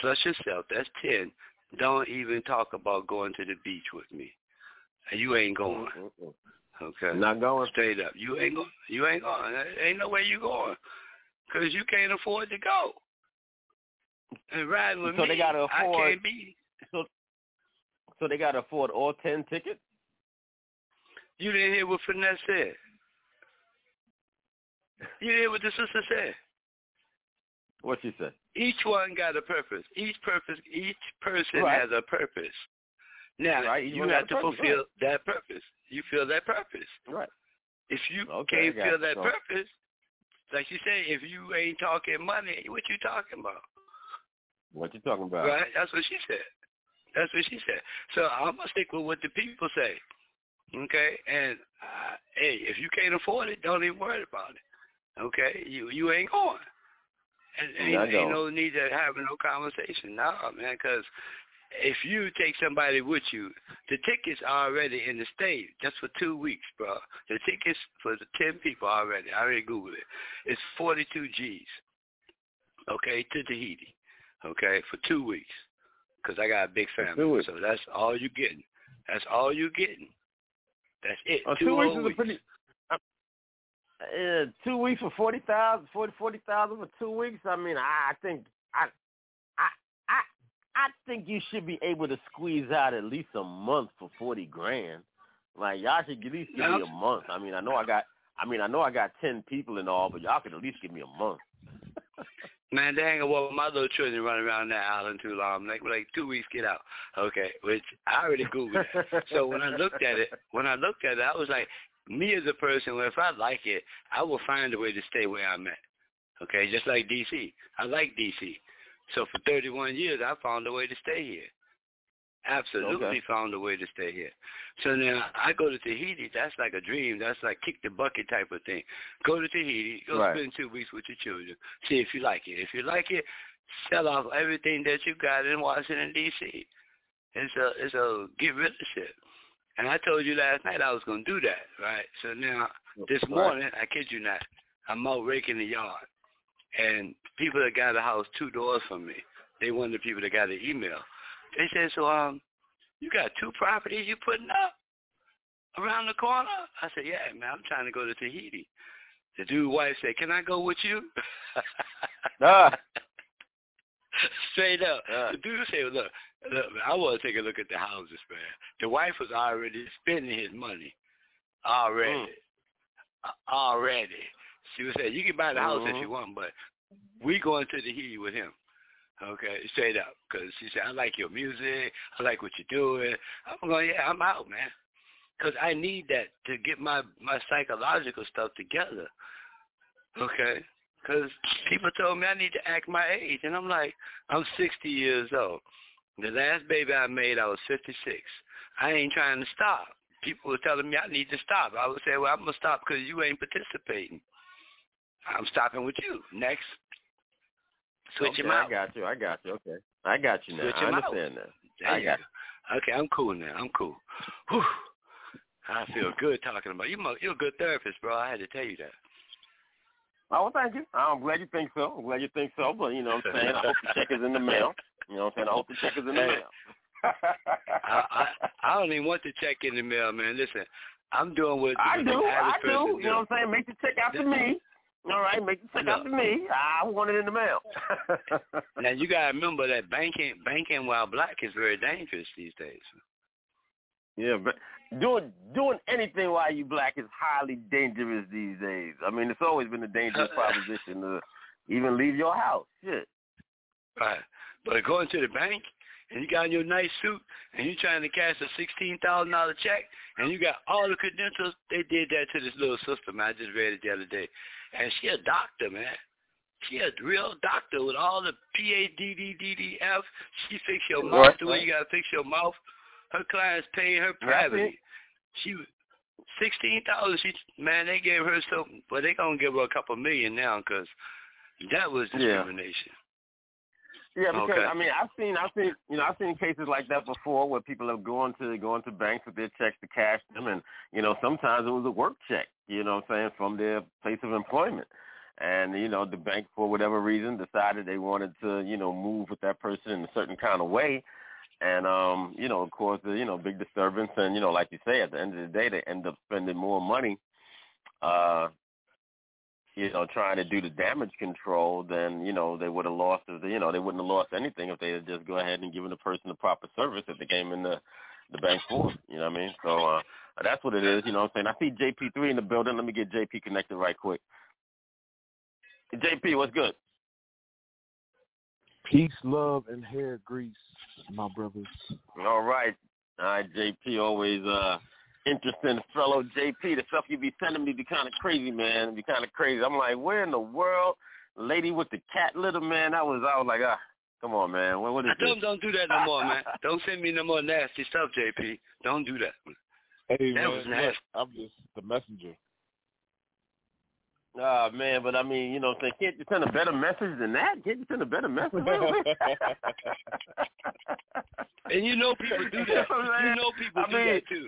plus yourself, that's ten, don't even talk about going to the beach with me. You ain't going. Okay. Not going. Straight up. You ain't going. You ain't going. Ain't no way you going. Because you can't afford to go. And riding with so me, they gotta afford, I can't be. So, so they got to afford all 10 tickets? You didn't hear what Finesse said. You hear what the sister said. What she said? Each one got a purpose. Each purpose, each person Right. has a purpose. Now Right, you have to purpose, fulfill right. that purpose. You feel that purpose. Right. If you Okay, can't feel that So- purpose, like you say, if you ain't talking money, what you talking about? What you talking about? Right? That's what she said. That's what she said. So I'm gonna stick with what the people say. Okay? And uh, hey, if you can't afford it, don't even worry about it. Okay? You you ain't going. And ain't, ain't no need to have no conversation. No, man, because if you take somebody with you, the tickets are already in the state just for two weeks, bro. The tickets for the ten people already. I already googled it. It's forty two G's. Okay, to Tahiti. Okay, for two weeks, because I got a big family. So that's all you getting. That's all you getting. That's it. Oh, two two weeks is a pretty. Uh, two weeks for forty thousand, forty forty thousand for two weeks. I mean, I, I think I, I, I, I think you should be able to squeeze out at least a month for forty grand. Like y'all should at least give me a month. I mean, I know I got, I mean, I know I got ten people and all, but y'all could at least give me a month. Man, they ain't gonna want my little children running around that island too long. Like, like two weeks, get out. Okay, which I already googled. That. so when I looked at it, when I looked at it, I was like, me as a person, well, if I like it, I will find a way to stay where I'm at. Okay, just like DC. I like DC. So for 31 years, I found a way to stay here. Absolutely Okay. found a way to stay here. So now I go to Tahiti. That's like a dream. That's like kick the bucket type of thing. Go to Tahiti. Go Right. spend two weeks with your children. See if you like it. If you like it, sell off everything that you got in Washington D.C. It's a it's a get rid of shit. And I told you last night I was gonna do that, right? So now this morning, I kid you not, I'm out raking the yard, and people that got a house two doors from me, they one of the people that got an email. They said, so um, you got two properties you putting up around the corner? I said, yeah, man, I'm trying to go to Tahiti. The dude wife said, can I go with you? Ah. Straight up. The dude said, look, look, I want to take a look at the houses, man. The wife was already spending his money. Already. Uh, Already. She was saying, you can buy the house if Mhm. you want, but we going to the Tahiti with him. Okay, straight up. Because she said, I like your music. I like what you're doing. I'm going, yeah, I'm out, man. Because I need that to get my, my psychological stuff together. Okay? Because people told me I need to act my age. And I'm like, I'm 60 years old. The last baby I made, I was 56. I ain't trying to stop. People were telling me I need to stop. I would say, well, I'm going to stop because you ain't participating. I'm stopping with you. Next. Switch okay, him out. I got you. I got you. Okay, I got you now. Switch I out. understand that. I you got go. Okay, I'm cool now. I'm cool. Whew. I feel good talking about you. You're a good therapist, bro. I had to tell you that. Oh, well, thank you. I'm glad you think so. I'm glad you think so. But you know what I'm saying? I hope the check is in the mail. You know what I'm saying? I hope the check is in the mail. I, I I don't even want the check in the mail, man. Listen, I'm doing what I do. I do. You know what I'm saying? Make the check out to me. All right, make the check out to me. I want it in the mail. Now you gotta remember that banking banking while black is very dangerous these days. yeah, but doing doing anything while you black is highly dangerous these days. I mean, it's always been a dangerous proposition to even leave your house. Shit. Right. But going to the bank and you got on your nice suit and you're trying to cash a sixteen thousand dollar check and you got all the credentials, they did that to this little sister, man. I just read it the other day. And she a doctor, man. She a real doctor with all the P A D D D D F. She fix your mouth the way you gotta fix your mouth. Her clients paying her privately. She sixteen thousand. She man, they gave her so, but they gonna give her a couple million now because that was discrimination. Yeah, because Okay. I mean, I've seen, I've seen, you know, I've seen cases like that before where people have gone to gone to banks with their checks to cash them, and you know, sometimes it was a work check, you know, what I'm saying, from their place of employment, and you know, the bank for whatever reason decided they wanted to, you know, move with that person in a certain kind of way, and um, you know, of course, the, you know, big disturbance, and you know, like you say, at the end of the day, they end up spending more money, uh, you know, trying to do the damage control, than you know, they would have lost, you know, they wouldn't have lost anything if they had just go ahead and given the person the proper service that they came in the, the bank for. You know what I mean? So uh, that's what it is. You know what I'm saying? I see JP3 in the building. Let me get JP connected right quick. JP, what's good? Peace, love, and hair grease, my brothers. All right. All right, JP, always uh, interesting fellow JP. The stuff you be sending me be kind of crazy, man. Be kind of crazy. I'm like, where in the world? Lady with the cat litter, man. I was, I was like, ah, come on, man. What, what is I this? don't don't do that no more, man. Don't send me no more nasty stuff, JP. Don't do that. Hey, That man, was look, nasty. I'm just the messenger. Ah, man, but I mean, you know, what I'm saying, can't you send a better message than that? Can't you send a better message? And you know people do that. You know people I do mean- that too.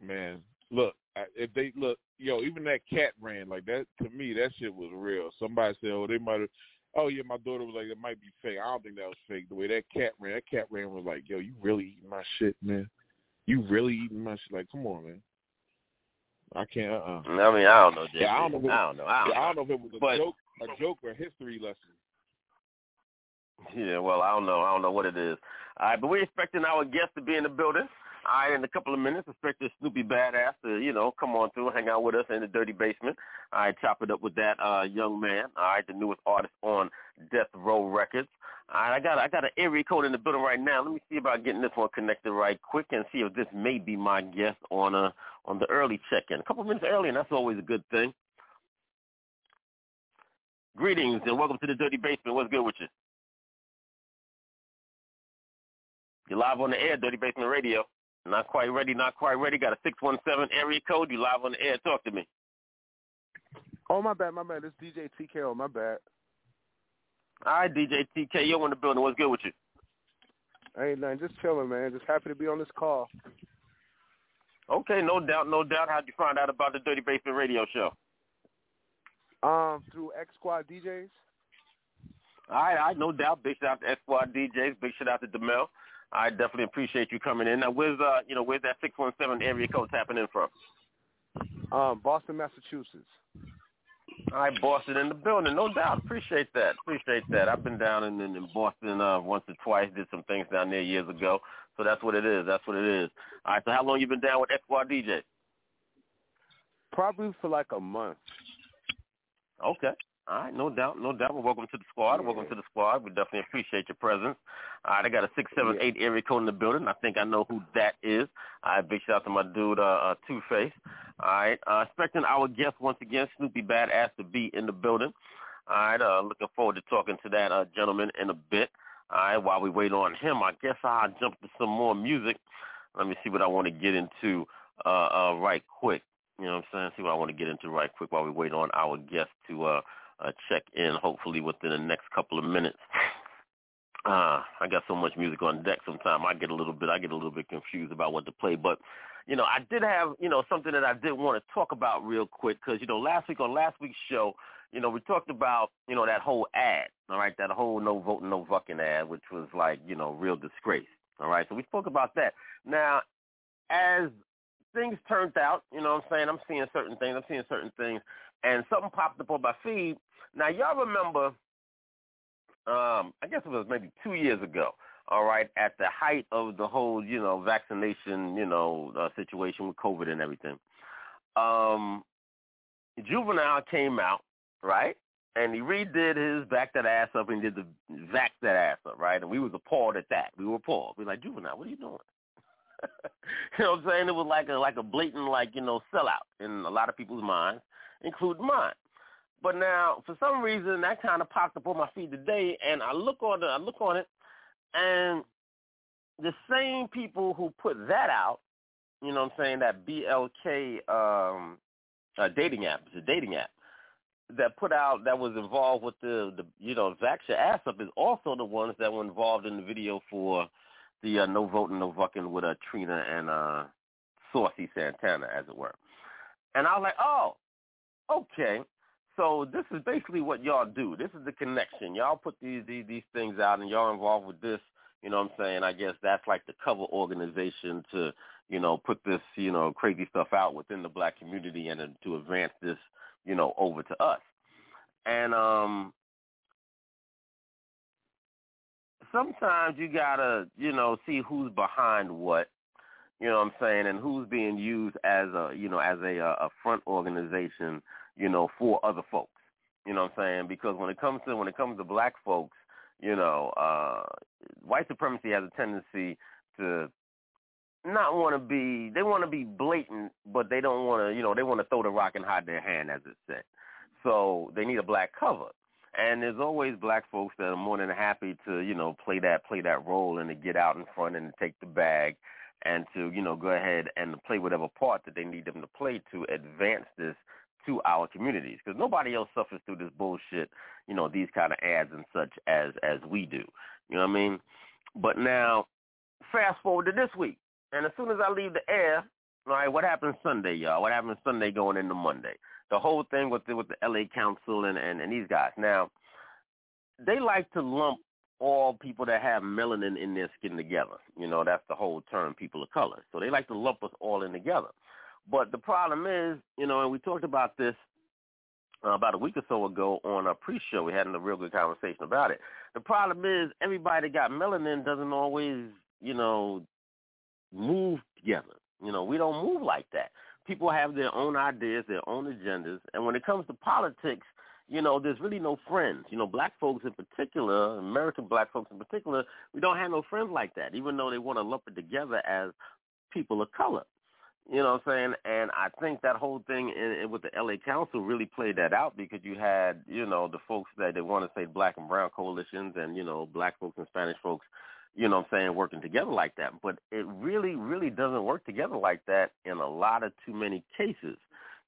Man, look, if they look, yo, even that cat ran like that. To me, that shit was real. Somebody said, oh, they might have. Oh yeah, my daughter was like, it might be fake. I don't think that was fake. The way that cat ran, that cat ran was like, yo, you really eating my shit, man. You really eating my shit? Like, come on, man. I can't. Uh-uh. I mean, I don't know. Yeah, I don't know. If, I don't know. I don't, yeah, I don't know if it was a but, joke, a joke or a history lesson. Yeah, well, I don't know. I don't know what it is. All right, but we're expecting our guest to be in the building. All right, in a couple of minutes, expect this Snoopy Badazz to, you know, come on through, hang out with us in the dirty basement. All right, chop it up with that uh, young man. All right, the newest artist on Death Row Records. All right, I got I got an area code in the building right now. Let me see about getting this one connected right quick and see if this may be my guest on uh on the early check-in. A couple minutes early, and that's always a good thing. Greetings and welcome to the Dirty Basement. What's good with you? You're live on the air, Dirty Basement Radio. Not quite ready, not quite ready. Got a 617 area code. You live on the air. Talk to me. Oh, my bad, my bad. This DJ TKO, my bad. All right, DJ TKO in the building. What's good with you? Ain't nothing. Just chilling, man. Just happy to be on this call. Okay, no doubt, no doubt. How'd you find out about the Dirty Basement Radio Show? Um, through X Squad DJs. All right, all right, no doubt. Big shout out to X Squad DJs. Big shout out to Demel. I definitely appreciate you coming in. Now, where's uh, you know, where's that six one seven area code tapping in from? Um, Boston, Massachusetts. All right, Boston in the building, no doubt. Appreciate that. Appreciate that. I've been down in in Boston uh, once or twice. Did some things down there years ago. So that's what it is. That's what it is. All right. So how long you been down with X Squad DJ? Probably for like a month. Okay. All right, no doubt, no doubt. Well, welcome to the squad. Welcome to the squad. We definitely appreciate your presence. All right, I got a six seven eight area code in the building. I think I know who that is. All right, big shout out to my dude, uh, uh Two Face. All right, uh, expecting our guest once again, Snoopy Badazz, to be in the building. All right, uh, looking forward to talking to that uh, gentleman in a bit. All right, while we wait on him, I guess I'll jump to some more music. Let me see what I want to get into uh, uh, right quick. You know what I'm saying? See what I want to get into right quick while we wait on our guest to uh, uh, check in hopefully within the next couple of minutes. Uh, I got so much music on deck sometimes I get a little bit I get a little bit confused about what to play. But, you know, I did have, you know, something that I did want to talk about real quick because, you know, last week on last week's show, you know, we talked about, you know, that whole ad, all right, that whole no voting, no fucking ad, which was like, you know, real disgrace. All right. So we spoke about that. Now, as things turned out, you know what I'm saying? I'm seeing certain things. I'm seeing certain things. And something popped up on my feed. Now, y'all remember, um, I guess it was maybe two years ago, all right, at the height of the whole, you know, vaccination, you know, uh, situation with COVID and everything. Um, Juvenile came out, right? And he redid his back that ass up and did the vax that ass up, right? And we was appalled at that. We were appalled. We were like, Juvenile, what are you doing? you know what I'm saying? It was like a like a blatant like, you know, sellout in a lot of people's minds, including mine. But now, for some reason, that kind of popped up on my feed today, and I look on it, I look on it, and the same people who put that out, you know what I'm saying, that BLK um, uh, dating app, it's a dating app, that put out, that was involved with the, the you know, Vax Your Ass Up is also the ones that were involved in the video for the uh, No Voting, No Fucking with uh, Trina and uh, Saucy Santana, as it were. And I was like, oh, okay. So this is basically what y'all do. This is the connection. Y'all put these, these these things out, and y'all involved with this. You know what I'm saying? I guess that's like the cover organization to, you know, put this, you know, crazy stuff out within the black community and to advance this, you know, over to us. And um sometimes you gotta, you know, see who's behind what, you know what I'm saying, and who's being used as a, you know, as a a front organization, you know, for other folks. You know what I'm saying? Because when it comes to when it comes to black folks, you know, uh white supremacy has a tendency to not want to be they want to be blatant but they don't want to you know they want to throw the rock and hide their hand as it said so they need a black cover and there's always black folks that are more than happy to, you know, play that play that role and to get out in front and to take the bag and to, you know, go ahead and play whatever part that they need them to play to advance this to our communities because nobody else suffers through this bullshit, you know, these kind of ads and such as as we do. You know what I mean? But now, fast forward to this week, and as soon as I leave the air, all right, what happens Sunday, y'all? What happens Sunday going into Monday? the whole thing with the, with the LA Council and, and, and these guys. Now, they like to lump all people that have melanin in their skin together. You know, that's the whole term, people of color. So they like to lump us all in together. But the problem is, you know, and we talked about this uh, about a week or so ago on a pre-show. We had a real good conversation about it. The problem is everybody that got melanin doesn't always, you know, move together. You know, we don't move like that. People have their own ideas, their own agendas, and when it comes to politics, you know, there's really no friends. You know, black folks in particular, American black folks in particular, we don't have no friends like that, even though they want to lump it together as people of color. You know what I'm saying? And I think that whole thing in, in, with the LA Council really played that out because you had, you know, the folks that they want to say black and brown coalitions and, you know, black folks and Spanish folks, you know what I'm saying, working together like that. But it really, really doesn't work together like that in a lot of too many cases.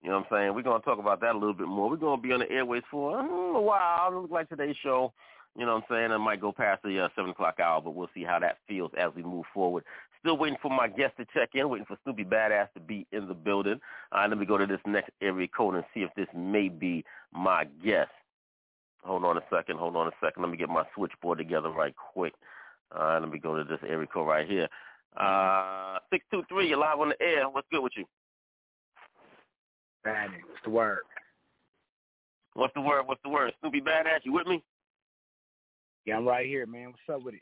You know what I'm saying? We're going to talk about that a little bit more. We're going to be on the airways for a while. It looks like today's show, you know what I'm saying, it might go past the uh, 7 o'clock hour, but we'll see how that feels as we move forward. Still waiting for my guest to check in, waiting for Snoopy Badazz to be in the building. Uh, let me go to this next area code and see if this may be my guest. Hold on a second. Hold on a second. Let me get my switchboard together right quick. Uh, let me go to this area code right here. Uh, 623, you're live on the air. What's good with you? Badazz. What's the word? What's the word? What's the word? Snoopy Badazz, you with me? Yeah, I'm right here, man. What's up with it?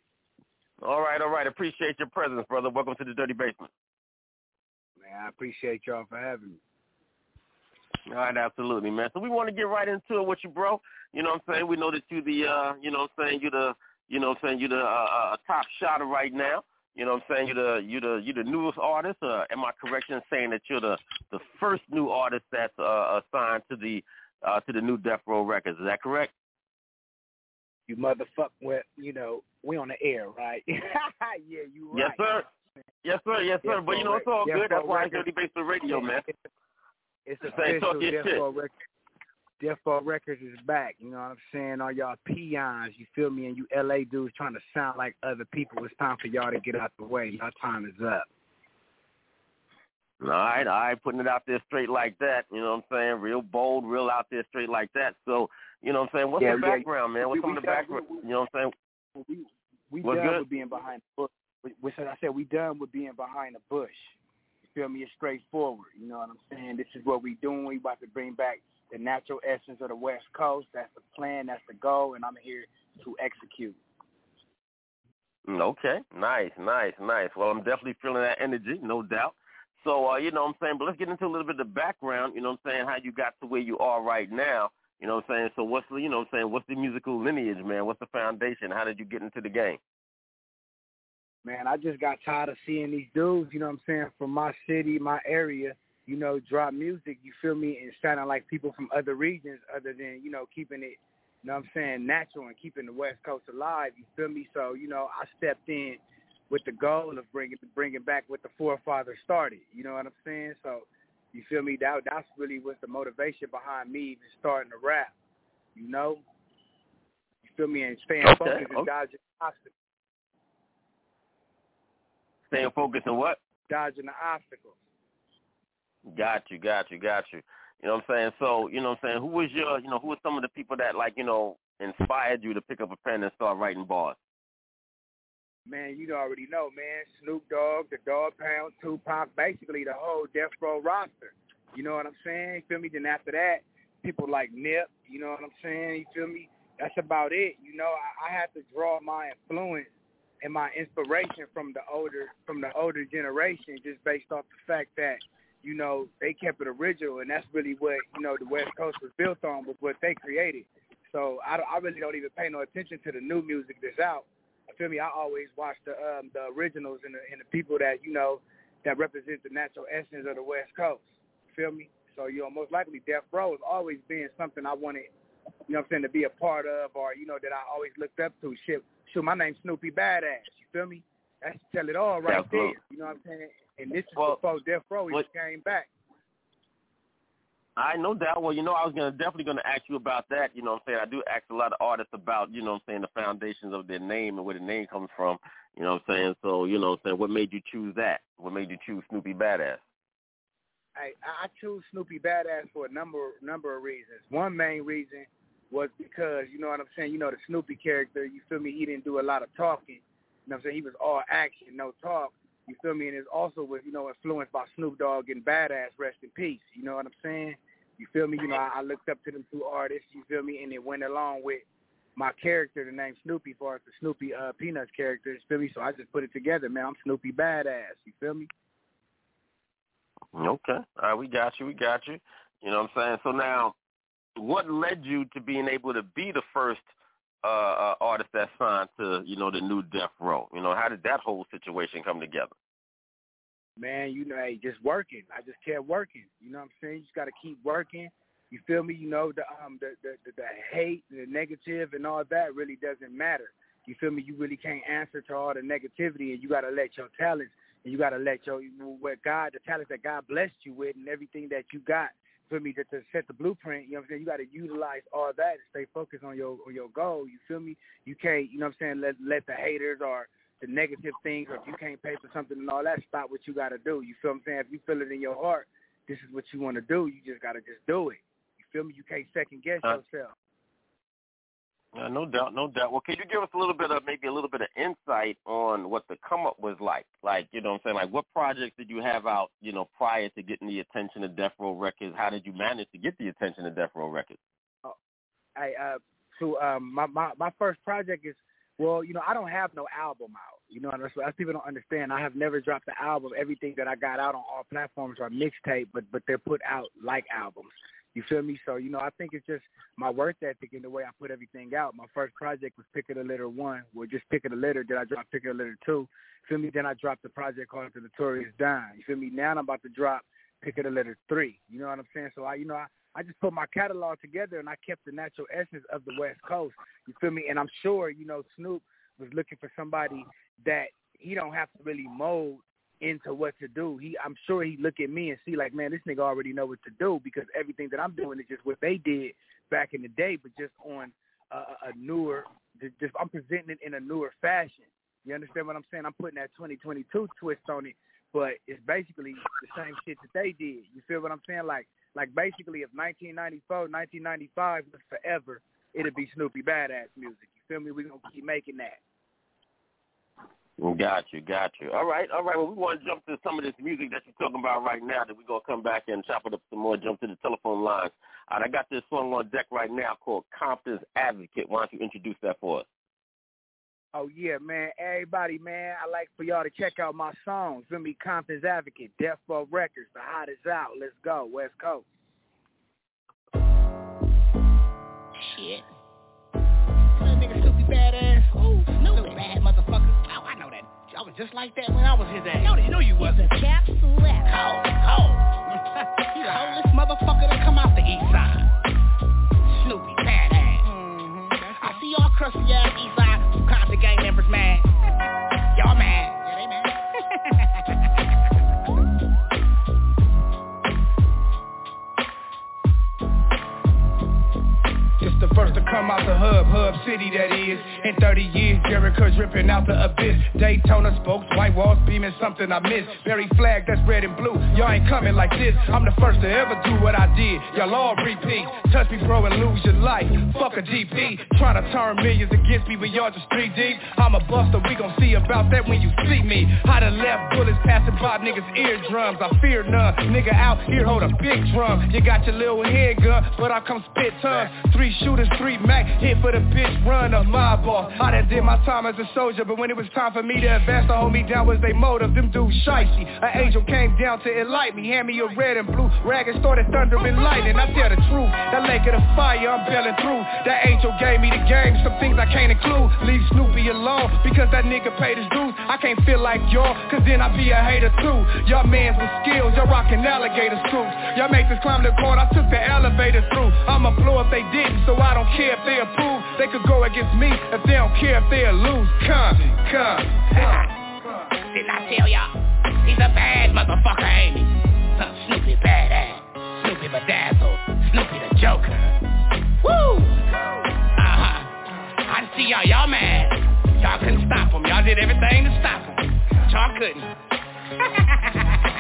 All right, all right. Appreciate your presence, brother. Welcome to the Dirty Basement. Man, I appreciate y'all for having me. All right, absolutely, man. So we want to get right into it with you, bro. You know what I'm saying? We know that you the uh, you know what I'm saying, you the you know what I'm saying, you the uh, uh, top shotter right now. You know what I'm saying? You're the you the you the newest artist. Uh, am I correct in saying that you're the the first new artist that's uh, assigned to the uh, to the new Death Row Records? Is that correct? You motherfucker, well, you know, we on the air, right? yeah, you right. Yes, sir. Yes, sir. Yes, sir. But you know, it's all good. That's why it's Dirty Basement Radio, man. It's official. Death. Row Records. Death Row Records is back. You know what I'm saying? All y'all peons, you feel me? And you LA dudes trying to sound like other people. It's time for y'all to get out the way. Y'all time is up. All right, all right, putting it out there straight like that. You know what I'm saying? Real bold, real out there straight like that. So, you know what I'm saying? What's Yeah, the yeah. background, man? What's We- some of the background? we- we- You know what I'm saying? We we done good? with being behind the bush. We, we I said we done with being behind the bush. You feel me? It's straightforward. You know what I'm saying? This is what we doing. We about to bring back the natural essence of the West Coast. That's the plan. That's the goal, and I'm here to execute. Mm, Okay, nice, nice, nice. Well, I'm definitely feeling that energy, no doubt. So, uh, you know what I'm saying? But let's get into a little bit of the background, you know what I'm saying, how you got to where you are right now. You know what I'm saying? So what's the, you know what I'm saying, what's the musical lineage, man? What's the foundation? How did you get into the game? man, I just got tired of seeing these dudes, you know what I'm saying, from my city, my area, you know, drop music, you feel me, and sounding like people from other regions other than, you know, keeping it, you know what I'm saying, natural and keeping the West Coast alive, you feel me? So, you know, I stepped in with the goal of bringing bringing back what the forefathers started, you know what I'm saying? So, you feel me? That that's really was the motivation behind me even starting to rap, you know? You feel me? And staying Okay, focused and okay. dodging obstacles. Staying focused on what? dodging the obstacles. Got you, got you, got you. You know what I'm saying? So, you know what I'm saying, who was your, you know, who were some of the people that like, you know, inspired you to pick up a pen and start writing bars? Man, you already know, man. Snoop Dogg, the Dogg Pound, Tupac, basically the whole Death Row roster. You know what I'm saying? You feel me? Then after that, people like Nip, you know what I'm saying? You feel me? That's about it. You know, I, I have to draw my influence and my inspiration from the older from the older generation just based off the fact that, you know, they kept it original and that's really what, you know, the West Coast was built on was what they created. So I, I really don't even pay no attention to the new music that's out. I feel me? I always watch the um, the originals and the, and the people that you know that represent the natural essence of the West Coast. Feel me? So you know, most likely Death Row has always been something I wanted, you know, what I'm saying to be a part of, or you know that I always looked up to. Shit, shoot, my name's Snoopy Badazz. You feel me? That's tell it all right Absolutely. there. You know what I'm saying? And this is Well, before Death Row even came back. I no doubt. Well, you know, I was gonna definitely gonna ask you about that. You know what I'm saying? I do ask a lot of artists about, you know what I'm saying, the foundations of their name and where the name comes from. You know what I'm saying? So, you know what I'm saying, what made you choose that? What made you choose Snoopy Badazz? I I choose Snoopy Badazz for a number number of reasons. One main reason was because you know what I'm saying. You know the Snoopy character. You feel me? He didn't do a lot of talking. You know what I'm saying? He was all action, no talk. You feel me? And it's also was you know influenced by Snoop Dogg and Bad Azz. Rest in peace. You know what I'm saying? You feel me? You know, I, I looked up to them two artists. You feel me? And it went along with my character, the name Snoopy, for the Snoopy uh, Peanuts character. You feel me? So I just put it together, man. I'm Snoopy Badazz. You feel me? Okay. All right, we got you. We got you. You know what I'm saying? So now, what led you to being able to be the first uh, artist that signed to, you know, the new Death Row? You know, how did that whole situation come together? Man, you know, hey, just working. I just kept working. You know what I'm saying? You just got to keep working. You feel me? You know, the um the, the the the hate, the negative, and all that really doesn't matter. You feel me? You really can't answer to all the negativity, and you got to let your talents and you got to let your what God, the talents that God blessed you with, and everything that you got for me to, to set the blueprint. You know what I'm saying? You got to utilize all that and stay focused on your on your goal. You feel me? You can't, you know what I'm saying? Let let the haters or the negative things, or if you can't pay for something and all that, stop what you got to do. You feel what I'm saying? If you feel it in your heart, this is what you want to do. You just got to just do it. You feel me? You can't second guess uh, yourself. Uh, no doubt, no doubt. Well, can you give us a little bit of maybe a little bit of insight on what the come up was like? Like, you know what I'm saying? Like what projects did you have out, you know, prior to getting the attention of Death Row Records? How did you manage to get the attention of Death Row Records? Oh, I uh so um my, my my first project is well, you know, I don't have no album out. You know, as people don't understand, I have never dropped the album. Everything that I got out on all platforms are mixtape, but but they're put out like albums. You feel me? So, you know, I think it's just my work ethic and the way I put everything out. My first project was Pick of the Litter 1. Well, just Pick of the Litter. Then I dropped Pick of the Litter 2. You feel me? Then I dropped the project called The Notorious Don. You feel me? Now I'm about to drop Pick of the Litter 3. You know what I'm saying? So, I, you know, I, I just put my catalog together and I kept the natural essence of the West Coast. You feel me? And I'm sure, you know, Snoop was looking for somebody that he don't have to really mold into what to do. He, I'm sure he look at me and see like, man, this nigga already know what to do because everything that I'm doing is just what they did back in the day, but just on a, a newer, just I'm presenting it in a newer fashion. You understand what I'm saying? I'm putting that 2022 twist on it, but it's basically the same shit that they did. You feel what I'm saying? Like, like basically, if 1994, 1995 was forever, it'd be Snoopy Badazz music. You feel me? We're gonna keep making that. Got you, got you. All right, all right. Well, we want to jump to some of this music that you're talking about right now. That we're gonna come back and chop it up some more. Jump to the telephone lines. All right, I got this song on deck right now called Compton's Advocate. Why don't you introduce that for us? Oh yeah, man. Everybody, man. I like for y'all to check out my songs. Feel me, Compton's Advocate, Death Row Records, the hottest out. Let's go, West Coast. Shit. That nigga still be badass. Ooh, Snoop bad motherfucker. I was just like that when I was his age. No, you know you wasn't. Cap Slick. Cold, cold. you the coldest motherfucker to come out the east side. Snoopy, badass. Mm-hmm. I see y'all crusty ass east side Compton gang members mad. Y'all mad. Yeah, they mad. the first to come out the hub, hub city that is. In 30 years, Jericho's ripping out the abyss. Daytona spokes, white walls beaming something I miss. Very flag that's red and blue. Y'all ain't coming like this. I'm the first to ever do what I did. Y'all all repeat. Touch me, bro, and lose your life. Fuck a GP. Trying to turn millions against me, but y'all just three deep. I'm a buster, we gon' see about that when you see me. How the left bullets passing by niggas' eardrums. I fear none. Nigga out here hold a big drum. You got your little head gun, but I come spit tons. Three shooters, three Mac, hit for the bitch, run a mob off. I done did my time as a soldier, but when it was time for me to advance, to hold me down was they motive. Them dudes shicey. An angel came down to enlighten me, hand me a red and blue rag and started thundering lightning. I tell the truth, that lake of the fire I'm bailing through. That angel gave me the game, some things I can't include. Leave Snoopy alone, because that nigga paid his dues. I can't feel like y'all, cause then I be a hater too. Y'all mans with skills, y'all rockin' alligator scoops. Y'all make this climb the court, I took the elevator through. I'ma blow if they didn't, so I don't care if they approve. They could go against me if they don't care if they lose. Come, come. Didn't I tell y'all? He's a bad motherfucker, ain't he? Some Snoopy badass. Snoopy bedazzled. Snoopy the Joker. Woo! Uh-huh. I see y'all. Y'all mad. Y'all couldn't stop him. Y'all did everything to stop him. Y'all couldn't.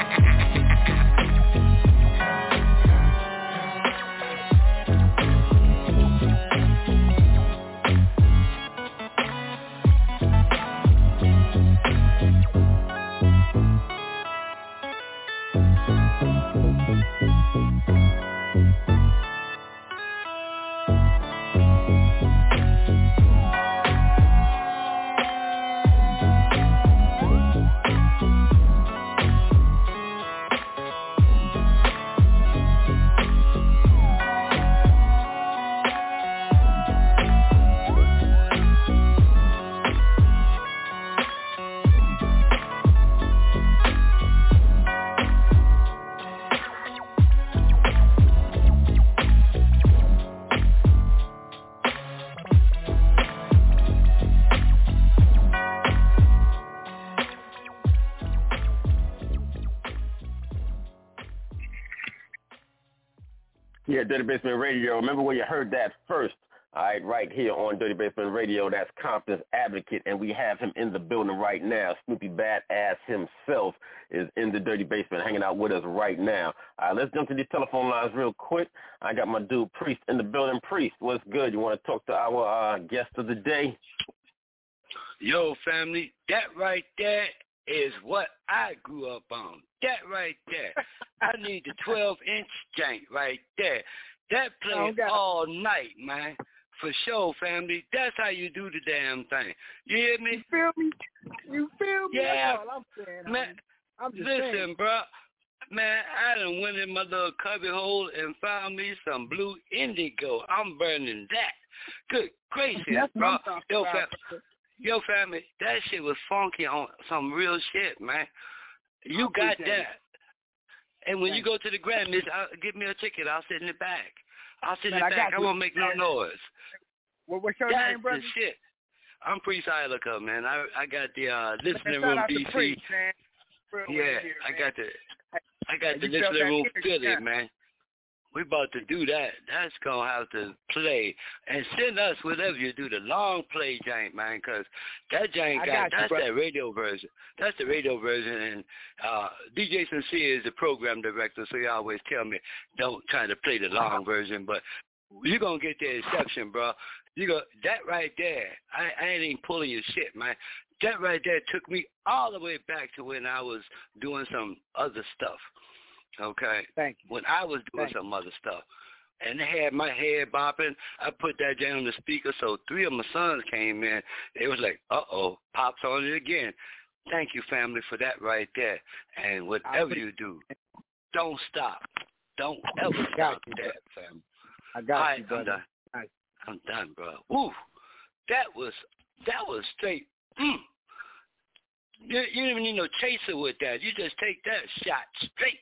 Dirty Basement Radio. Remember where you heard that first. All right, right here on Dirty Basement Radio. That's Compton's Advocate, and we have him in the building right now. Snoopy Badazz himself is in the Dirty Basement hanging out with us right now. All right, let's jump to these telephone lines real quick. I got my dude Priest in the building. Priest, what's good? You want to talk to our uh, guest of the day? Yo, family, that right there is what I grew up on. That right there. I need the 12 inch jank right there. That plays oh, all night, man. For sure, family. That's how you do the damn thing. You hear me? You feel me? You feel me? Yeah. I'm saying. Man, I'm just listen, saying. bro. Man, I done went in my little cubby hole and found me some blue indigo. I'm burning that. Good gracious, That's bro. Yo, yo, family, that shit was funky on some real shit, man. You got that. And when you go to the Grammys, I'll, give me a ticket. I'll sit in the back. I'll sit in the I back. I won't make no noise. What, what's your That's name, brother? the shit. I'm Priest Ilika, man. I I got the uh, listening room DC. Priest. Yeah, here, I got the I got the listening room yeah. man. We about to do that. That's gonna have to play and send us whatever you do the long play jank, man, 'cause that jank got, got that's bro. that radio version. That's the radio version, and uh DJ Sincere is the program director, so he always tell me don't try to play the long version, but you're gonna get the exception, bro. You go that right there. I, I ain't even pulling your shit, man. That right there took me all the way back to when I was doing some other stuff. Okay. Thank you. When I was doing some other stuff. And they had my head bopping. I put that down on the speaker, so three of my sons came in. They was like, uh-oh, pops on it again. Thank you, family, for that right there. And whatever you do, don't stop. Don't ever stop that, family. I got All right, you, I'm brother. done. I'm done, bro. Woo, that was that was straight. Mm. You, you didn't even need no chaser with that. You just take that shot straight.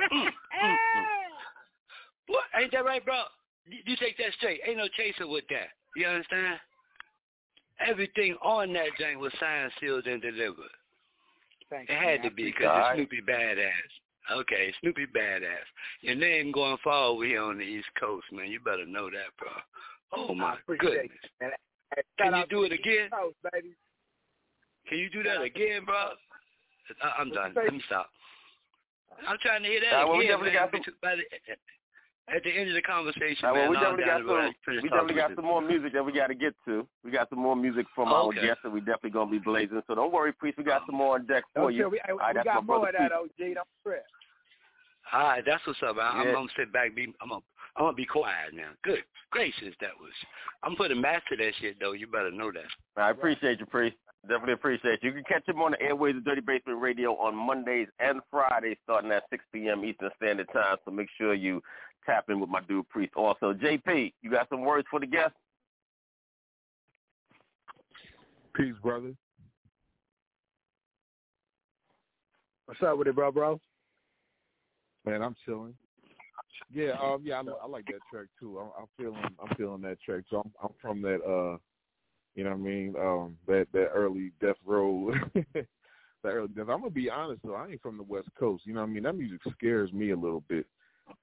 Mm, mm, mm. What? Ain't that right, bro? You, you take that straight. Ain't no chaser with that. You understand? Everything on that thing was signed, sealed, and delivered. Thank It you, had man. to be because appreciate it's it. Snoopy Badazz. Okay, Snoopy Badazz. Your name going far over here on the East Coast, man. You better know that, bro. Oh my appreciate goodness. it, Can you do it again? Coast, baby. Can you do that again, bro? I- I'm done. Let me stop. I'm trying to hear that Uh, well, we again, definitely man. got some- By the- At the end of the conversation, Uh, well, man, we definitely got some. We definitely got some more music that we got to get to. We got some more music from our Okay. guests that we definitely gonna be blazing. So don't worry, priest. We got some more on deck for Don't you. tell me- hey, All right, we got my more brother of that, Priest. OG. Don't trip. All right, that's what's up. I, I'm Yeah. gonna sit back. Be I'm gonna I'm gonna be quiet now. Good gracious, that was. I'm putting math to that shit though. You better know that. I appreciate you, priest. Definitely appreciate you. You can catch him on the airways of Dirty Basement Radio on Mondays and Fridays, starting at 6 p.m. Eastern Standard Time. So make sure you tap in with my dude Priest. Also, JP, you got some words for the guest? Peace, brother. What's up with it, bro, bro? Man, I'm chilling. Yeah, um, yeah, I, I like that track too. I'm, I'm feeling, I'm feeling that track. So I'm, I'm from that, uh, you know what I mean? Um, that that early Death Row. that early Death. I'm gonna be honest though. I ain't from the West Coast. You know what I mean? That music scares me a little bit.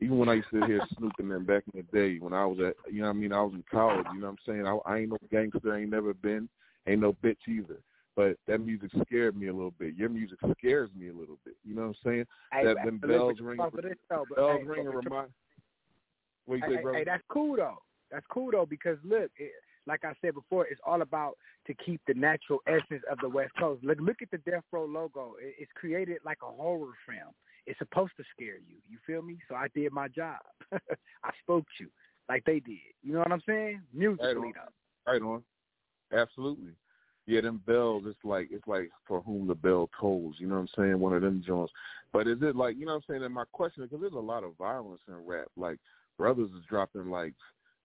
Even when I used to hear Snoop and them back in the day, when I was at, you know what I mean? I was in college. You know what I'm saying? I, I ain't no gangster. Ain't never been. Ain't no bitch either. But that music scared me a little bit. Your music scares me a little bit. You know what I'm saying? Hey, that them bells ring. fuck with this though, but Bells ring and remind. What you Hey, say, brother? hey, that's cool though. That's cool though because look, it, like I said before, it's all about to keep the natural essence of the West Coast. Look, look at the Death Row logo. It's created like a horror film. It's supposed to scare you. You feel me? So I did my job. I spoke to you like they did. You know what I'm saying? Musically Right though. Right on. Absolutely. Yeah, them bells. It's like it's like for whom the bell tolls. You know what I'm saying? One of them joints. But is it like you know what I'm saying? And my question is because there's a lot of violence in rap. Like brothers is dropping like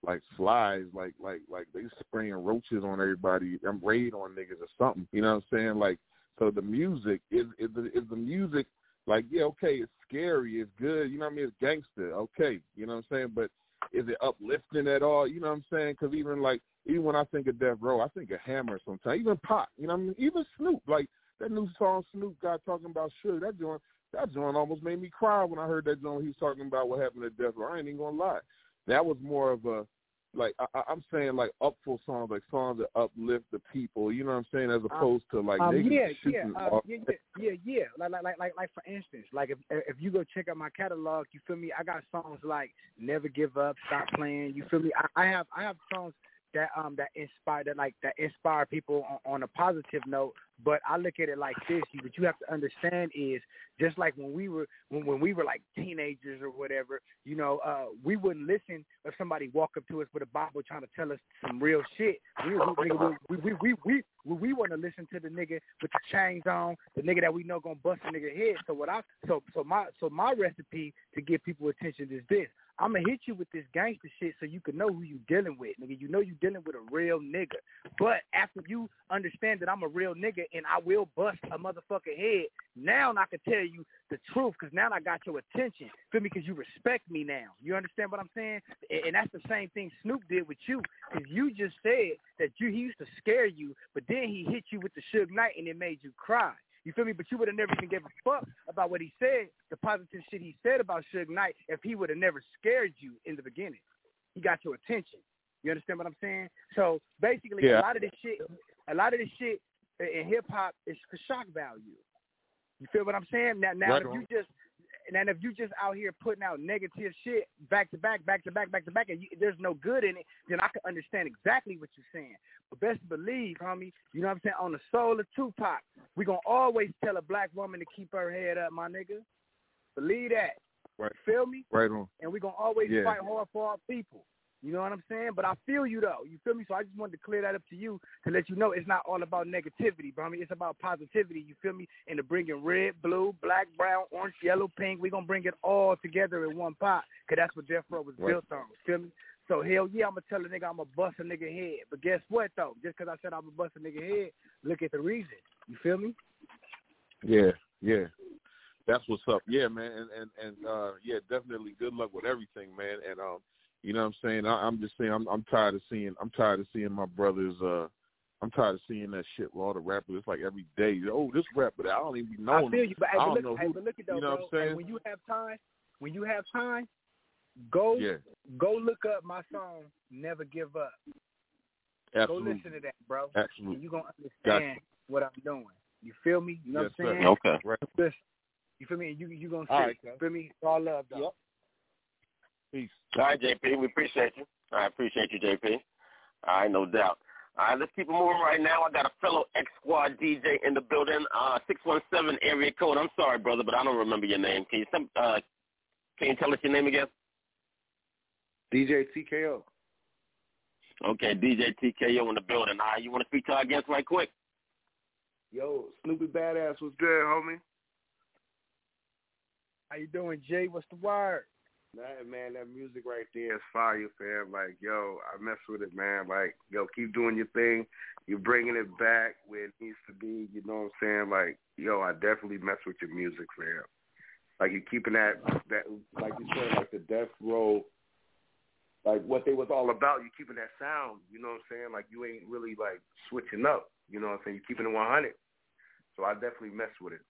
like flies, like like like they spraying roaches on everybody. I'm raid on niggas or something. You know what I'm saying? Like so the music is is the, is the music like yeah okay it's scary it's good you know what I mean it's gangster okay you know what I'm saying but is it uplifting at all? You know what I'm saying? Because even like even when I think of Death Row, I think of Hammer sometimes. Even Pop, you know what I mean? Even Snoop, like that new song Snoop got talking about sure that joint that joint almost made me cry when I heard that joint. He was talking about what happened at Death Row. I ain't even gonna lie. That was more of a like I, I'm saying like upful songs, like songs that uplift the people. You know what I'm saying, as opposed to like um, yeah, yeah, uh, yeah, yeah, yeah, yeah. Like, like, like, like, like for instance, like if if you go check out my catalog, you feel me? I got songs like "Never Give Up," "Stop Playing." You feel me? I, I have, I have songs that um that inspire that like that inspire people on, on a positive note. But I look at it like this: you, what you have to understand is just like when we were when, when we were like teenagers or whatever, you know, uh, we wouldn't listen if somebody walk up to us with a Bible trying to tell us some real shit. We we we we we we, we, we want to listen to the nigga with the chains on, the nigga that we know gonna bust a nigga head. So what I so so my so my recipe to get people attention is this. I'm gonna hit you with this gangster shit so you can know who you dealing with, nigga. You know you dealing with a real nigga. But after you understand that I'm a real nigga and I will bust a motherfucker head, now I can tell you the truth because now I got your attention. Feel me? Because you respect me now. You understand what I'm saying? And, and that's the same thing Snoop did with you because you just said that you he used to scare you, but then he hit you with the Suge Knight and it made you cry. You feel me? But you would have never even gave a fuck about what he said, the positive shit he said about Suge Knight, if he would have never scared you in the beginning. He got your attention. You understand what I'm saying? So basically, Yeah. a lot of this shit, a lot of this shit in hip hop is for shock value. You feel what I'm saying? Now, now Right if on. you just and if you just out here putting out negative shit back to back, back to back, back to back, and you, there's no good in it, then I can understand exactly what you're saying. But best believe, homie, you know what I'm saying? On the soul of Tupac, we gonna always tell a black woman to keep her head up, my nigga. Believe that. Right. Feel me? Right on. And we gonna always Yeah. fight hard for our people. You know what I'm saying? But I feel you though. You feel me? So I just wanted to clear that up to you to let you know it's not all about negativity, but I mean it's about positivity. You feel me? And to bring in red, blue, black, brown, orange, yellow, pink. We're gonna bring it all together in one pot, cause that's what Death Row was Right. built on. Feel me? So hell yeah, I'm gonna tell a nigga I'm gonna bust a nigga head. But guess what though? Just cause I said I'm gonna bust a nigga head, look at the reason. You feel me? Yeah, yeah. That's what's up. Yeah, man, and and and uh yeah, definitely good luck with everything, man. And um, you know what I'm saying? I, I'm just saying I'm I'm tired of seeing I'm tired of seeing my brothers uh I'm tired of seeing that shit with all the rappers. It's like every day, oh, this rapper, I don't even be knowing. I feel you, but, hey, I don't look, know hey, who. but look at though, you know bro. what I'm Hey, when you have time, when you have time, go Yeah, go look up my song "Never Give Up." absolutely. Go listen to that, bro. Absolutely. And you gonna understand Gotcha. what I'm doing. You feel me? You know Yes, what I'm sir. saying? Okay. Right. You feel me? And you you gonna see. All right, you feel me? It's all love, though. Peace. All right, JP, we appreciate you. I appreciate you, JP. All right, no doubt. All right, let's keep it moving right now. I got a fellow X Squad DJ in the building, uh, 617 area code. I'm sorry, brother, but I don't remember your name. Can you, some, uh, can you tell us your name again? DJ TKO. Okay, DJ TKO in the building. All right, you want to speak to our guest right quick? Yo, Snoopy Badazz was good, homie. How you doing, Jay? What's the word? That man, that music right there is fire, fam. Like, yo, I mess with it, man. Like, yo, keep doing your thing. You're bringing it back where it needs to be. You know what I'm saying? Like, yo, I definitely mess with your music, fam. Like, you're keeping that, that, like you said, like the death row, like what they was all about. You're keeping that sound. You know what I'm saying? Like, you ain't really like switching up. You know what I'm saying? You're keeping it 100. So I definitely mess with it.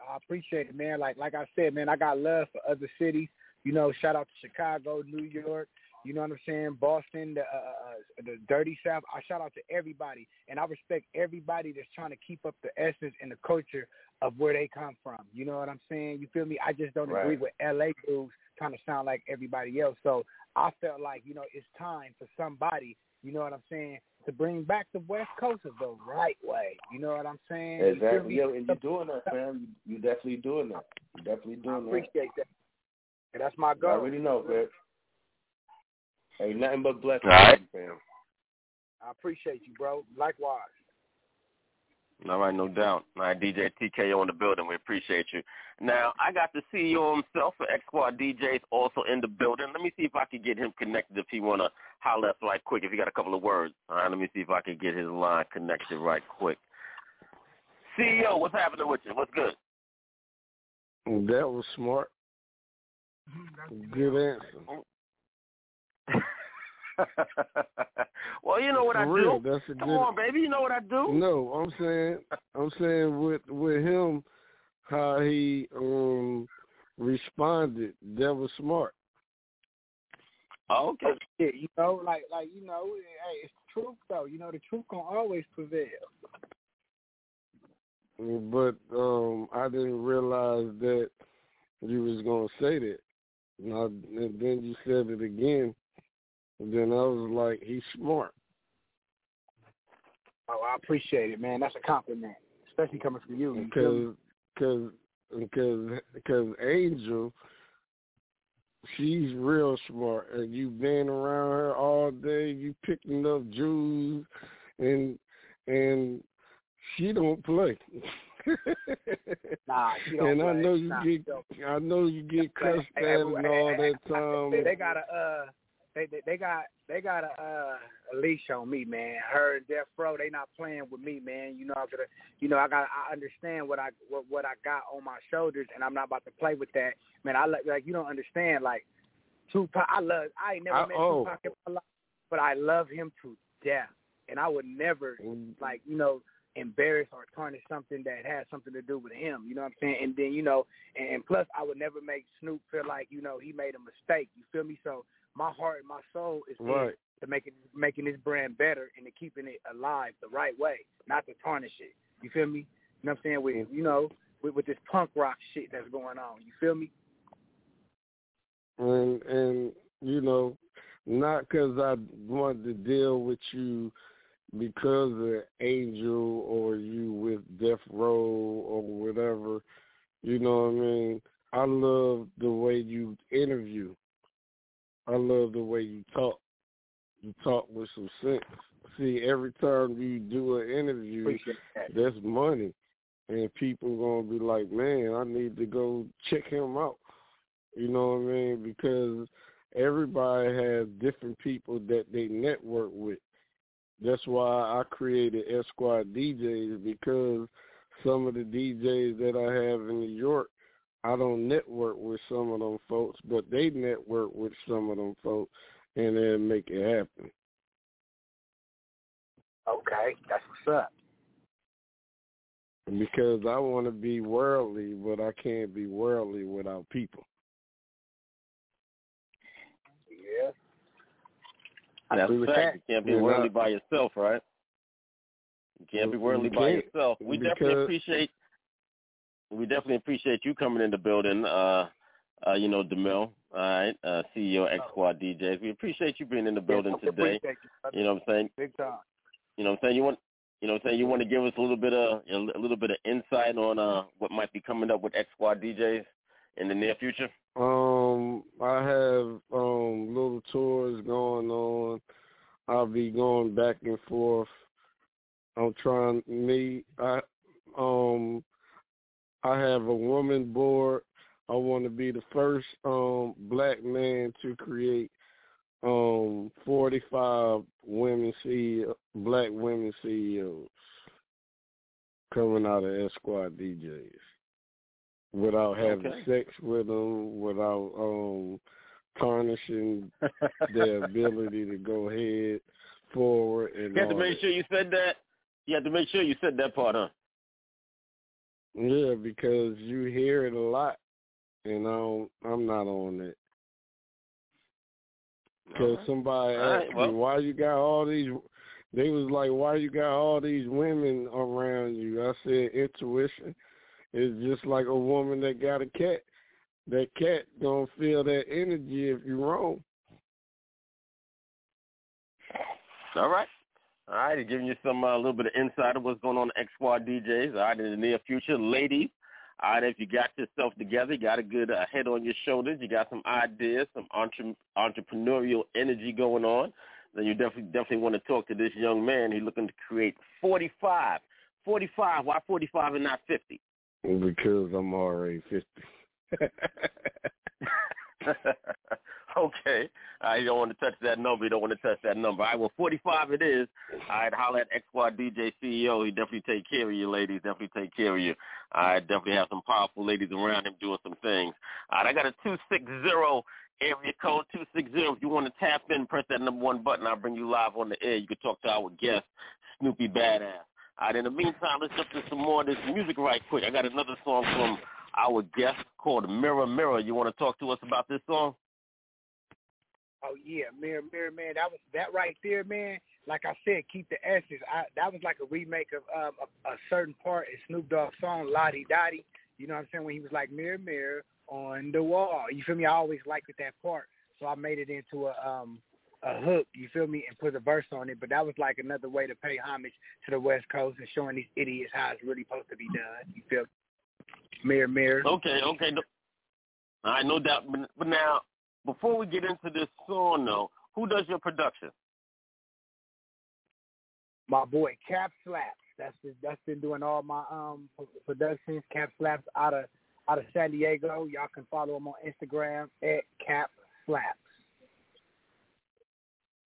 I appreciate it, man. Like like I said, man, I got love for other cities. You know, shout out to Chicago, New York. You know what I'm saying? Boston, the uh, uh, the dirty South. I shout out to everybody, and I respect everybody that's trying to keep up the essence and the culture of where they come from. You know what I'm saying? You feel me? I just don't agree with LA dudes trying to sound like everybody else. So I felt like you know it's time for somebody. You know what I'm saying? To bring back the West Coast the right way. You know what I'm saying? Exactly. me? Yo, and you're doing that, fam. You, you definitely doing that. You're definitely I doing that. appreciate that. And that's my goal. I already know, fam. Ain't nothing but blessings, All right. fam. I appreciate you, bro. Likewise. All right, no doubt. All right, DJ TKO in the building. We appreciate you. Now, I got the CEO himself for X Squad DJs also in the building. Let me see if I can get him connected if he want to holler us right quick, if he got a couple of words. All right, let me see if I can get his line connected right quick. CEO, what's happening with you? What's good? That was smart. Good answer. well, you know what For I real, do. That's a Come good. on, baby. You know what I do. No, I'm saying, I'm saying with with him, how he um responded. That was smart. Okay. You know, like like you know, hey, it's truth though. You know, the truth gonna always prevail. But um I didn't realize that you was gonna say that. And, I, and then you said it again. And then I was like, he's smart. Oh, I appreciate it, man. That's a compliment, especially coming from you. me? Because because because Angel, she's real smart, and you been around her all day. You picking up jewels, and and she don't play. Nah, she don't and I know you Nah, get. I know you get cussed at and all that time. They, they got a uh, they, they they got they got a uh a leash on me, man. Her and Death Row, they not playing with me, man. You know I gotta, you know I got I understand what I what what I got on my shoulders, and I'm not about to play with that, man. I like like you don't understand like Tupac. I love I ain't never I- met oh. Tupac in my life, but I love him to death, and I would never like you know embarrass or tarnish something that has something to do with him. You know what I'm saying? And then you know, and, and plus I would never make Snoop feel like you know he made a mistake. You feel me? So my heart and my soul is Right. to making making this brand better and to keeping it alive the right way, not to tarnish it. You feel me? You know what I'm saying? With mm. you know, with, with this punk rock shit that's going on. You feel me? and and you know, not because I wanted to deal with you because of Angel or you with Death Row or whatever. You know what I mean? I love the way you interview. I love the way you talk. You talk with some sense. See, every time you do an interview, that. that's money. And people gonna be like, Man, I need to go check him out. You know what I mean? Because everybody has different people that they network with. That's why I created Squad DJs because some of the DJs that I have in New York, I don't network with some of them folks, but they network with some of them folks, and they make it happen. Okay, that's what's up. Because I want to be worldly, but I can't be worldly without people. Yeah. That's agree a fact. You can't be worldly by yourself, right? You can't be You worldly by can't, yourself. We definitely appreciate we definitely appreciate you coming in the building, uh uh, you know, DeMille, all right, uh CEO X Squad DJs. We appreciate you being in the building Yeah, today. you. You know what I'm saying? Big time. You know what I'm saying? You want you know what I'm saying? You want to give us a little bit of a little bit of insight on uh what might be coming up with X Squad DJs in the near future? Um, I have um little tours going on. I'll be going back and forth. I'm trying me I um I have a woman board. I want to be the first um black man to create um 45 women CEO, black women CEOs coming out of Squad DJs without having Okay. sex with them, without um tarnishing their ability to go ahead forward and You have to make that. sure you said that. You have to make sure you said that part, huh? Yeah, because you hear it a lot, and I don't, I'm not on it. Because Alright. somebody All right, asked well. me why you got all these. They was like, why you got all these women around you? I said intuition is just like a woman that got a cat. That cat gonna feel that energy if you wrong. All right. All right, giving you some uh, little bit of insight of what's going on in X Squad DJs. All right, in the near future, ladies. All right, if you got yourself together, you got a good uh, head on your shoulders, you got some ideas, some entre- entrepreneurial energy going on, then you definitely definitely want to talk to this young man. He's looking to create 45. 45. Why 45 and not 50? Because I'm already fifty. okay. You don't want to touch that number. You don't want to touch that number. All right, well, 45 it is. All right, holler at X Squad DJ CEO. He definitely take care of you, ladies. Definitely take care of you. Right, definitely have some powerful ladies around him doing some things. All right, I got a 260 area code 260. If you want to tap in, press that number one button. I'll bring you live on the air. You can talk to our guest, Snoopy Badazz. All right, in the meantime, let's jump to some more of this music right quick. I got another song from our guest called Mirror Mirror. You want to talk to us about this song? Oh yeah, Mirror Mirror man, that was that right there, man. Like I said, keep the essence. I, that was like a remake of um, a, a certain part in Snoop Dogg's song Lodi Dodi. You know what I'm saying? When he was like Mirror Mirror on the wall. You feel me? I always liked that part, so I made it into a um a hook. You feel me? And put a verse on it. But that was like another way to pay homage to the West Coast and showing these idiots how it's really supposed to be done. You feel? Mirror Mirror. Okay, okay. No, all right, no doubt. But, but now, before we get into this song, though, who does your production? My boy Cap Slaps. That's been, that's been doing all my um productions. Cap Slaps out of out of San Diego. Y'all can follow him on Instagram at Cap Slaps.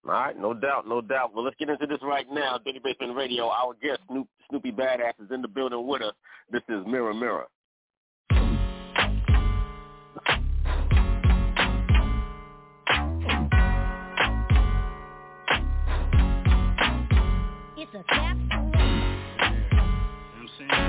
All right, no doubt, no doubt. Well, let's get into this right now. Dirty Basement Radio. Our guest, Snoop, Snoopy Badazz, is in the building with us. This is Mirror Mirror. It's a tap. I'm saying?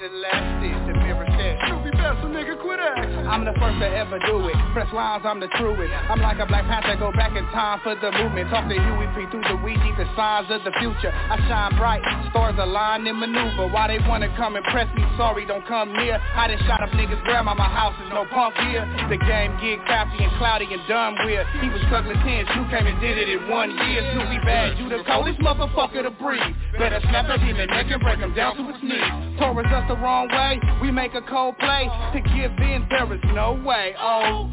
It lasted. The mirror said, Snoopy Bessel, nigga, quit acting. I'm the first to ever do it. Press lines, I'm the truest. I'm like a Black Panther, go back in time for the movement. Talk to Huey P through the weed, the signs of the future. I shine bright, stars align and maneuver. Why they wanna come and press me? Sorry, don't come near. I done shot up niggas' grandma, my house is no punk here. The game get crafty and cloudy and dumb weird. He was struggling ten, you came and did it in one year. Snoopy bad, you the coldest motherfucker to breathe. Better snap a demon neck and break him down to his knees. Towards us the wrong way, we make a cold play. To give in, there is no way. Oh.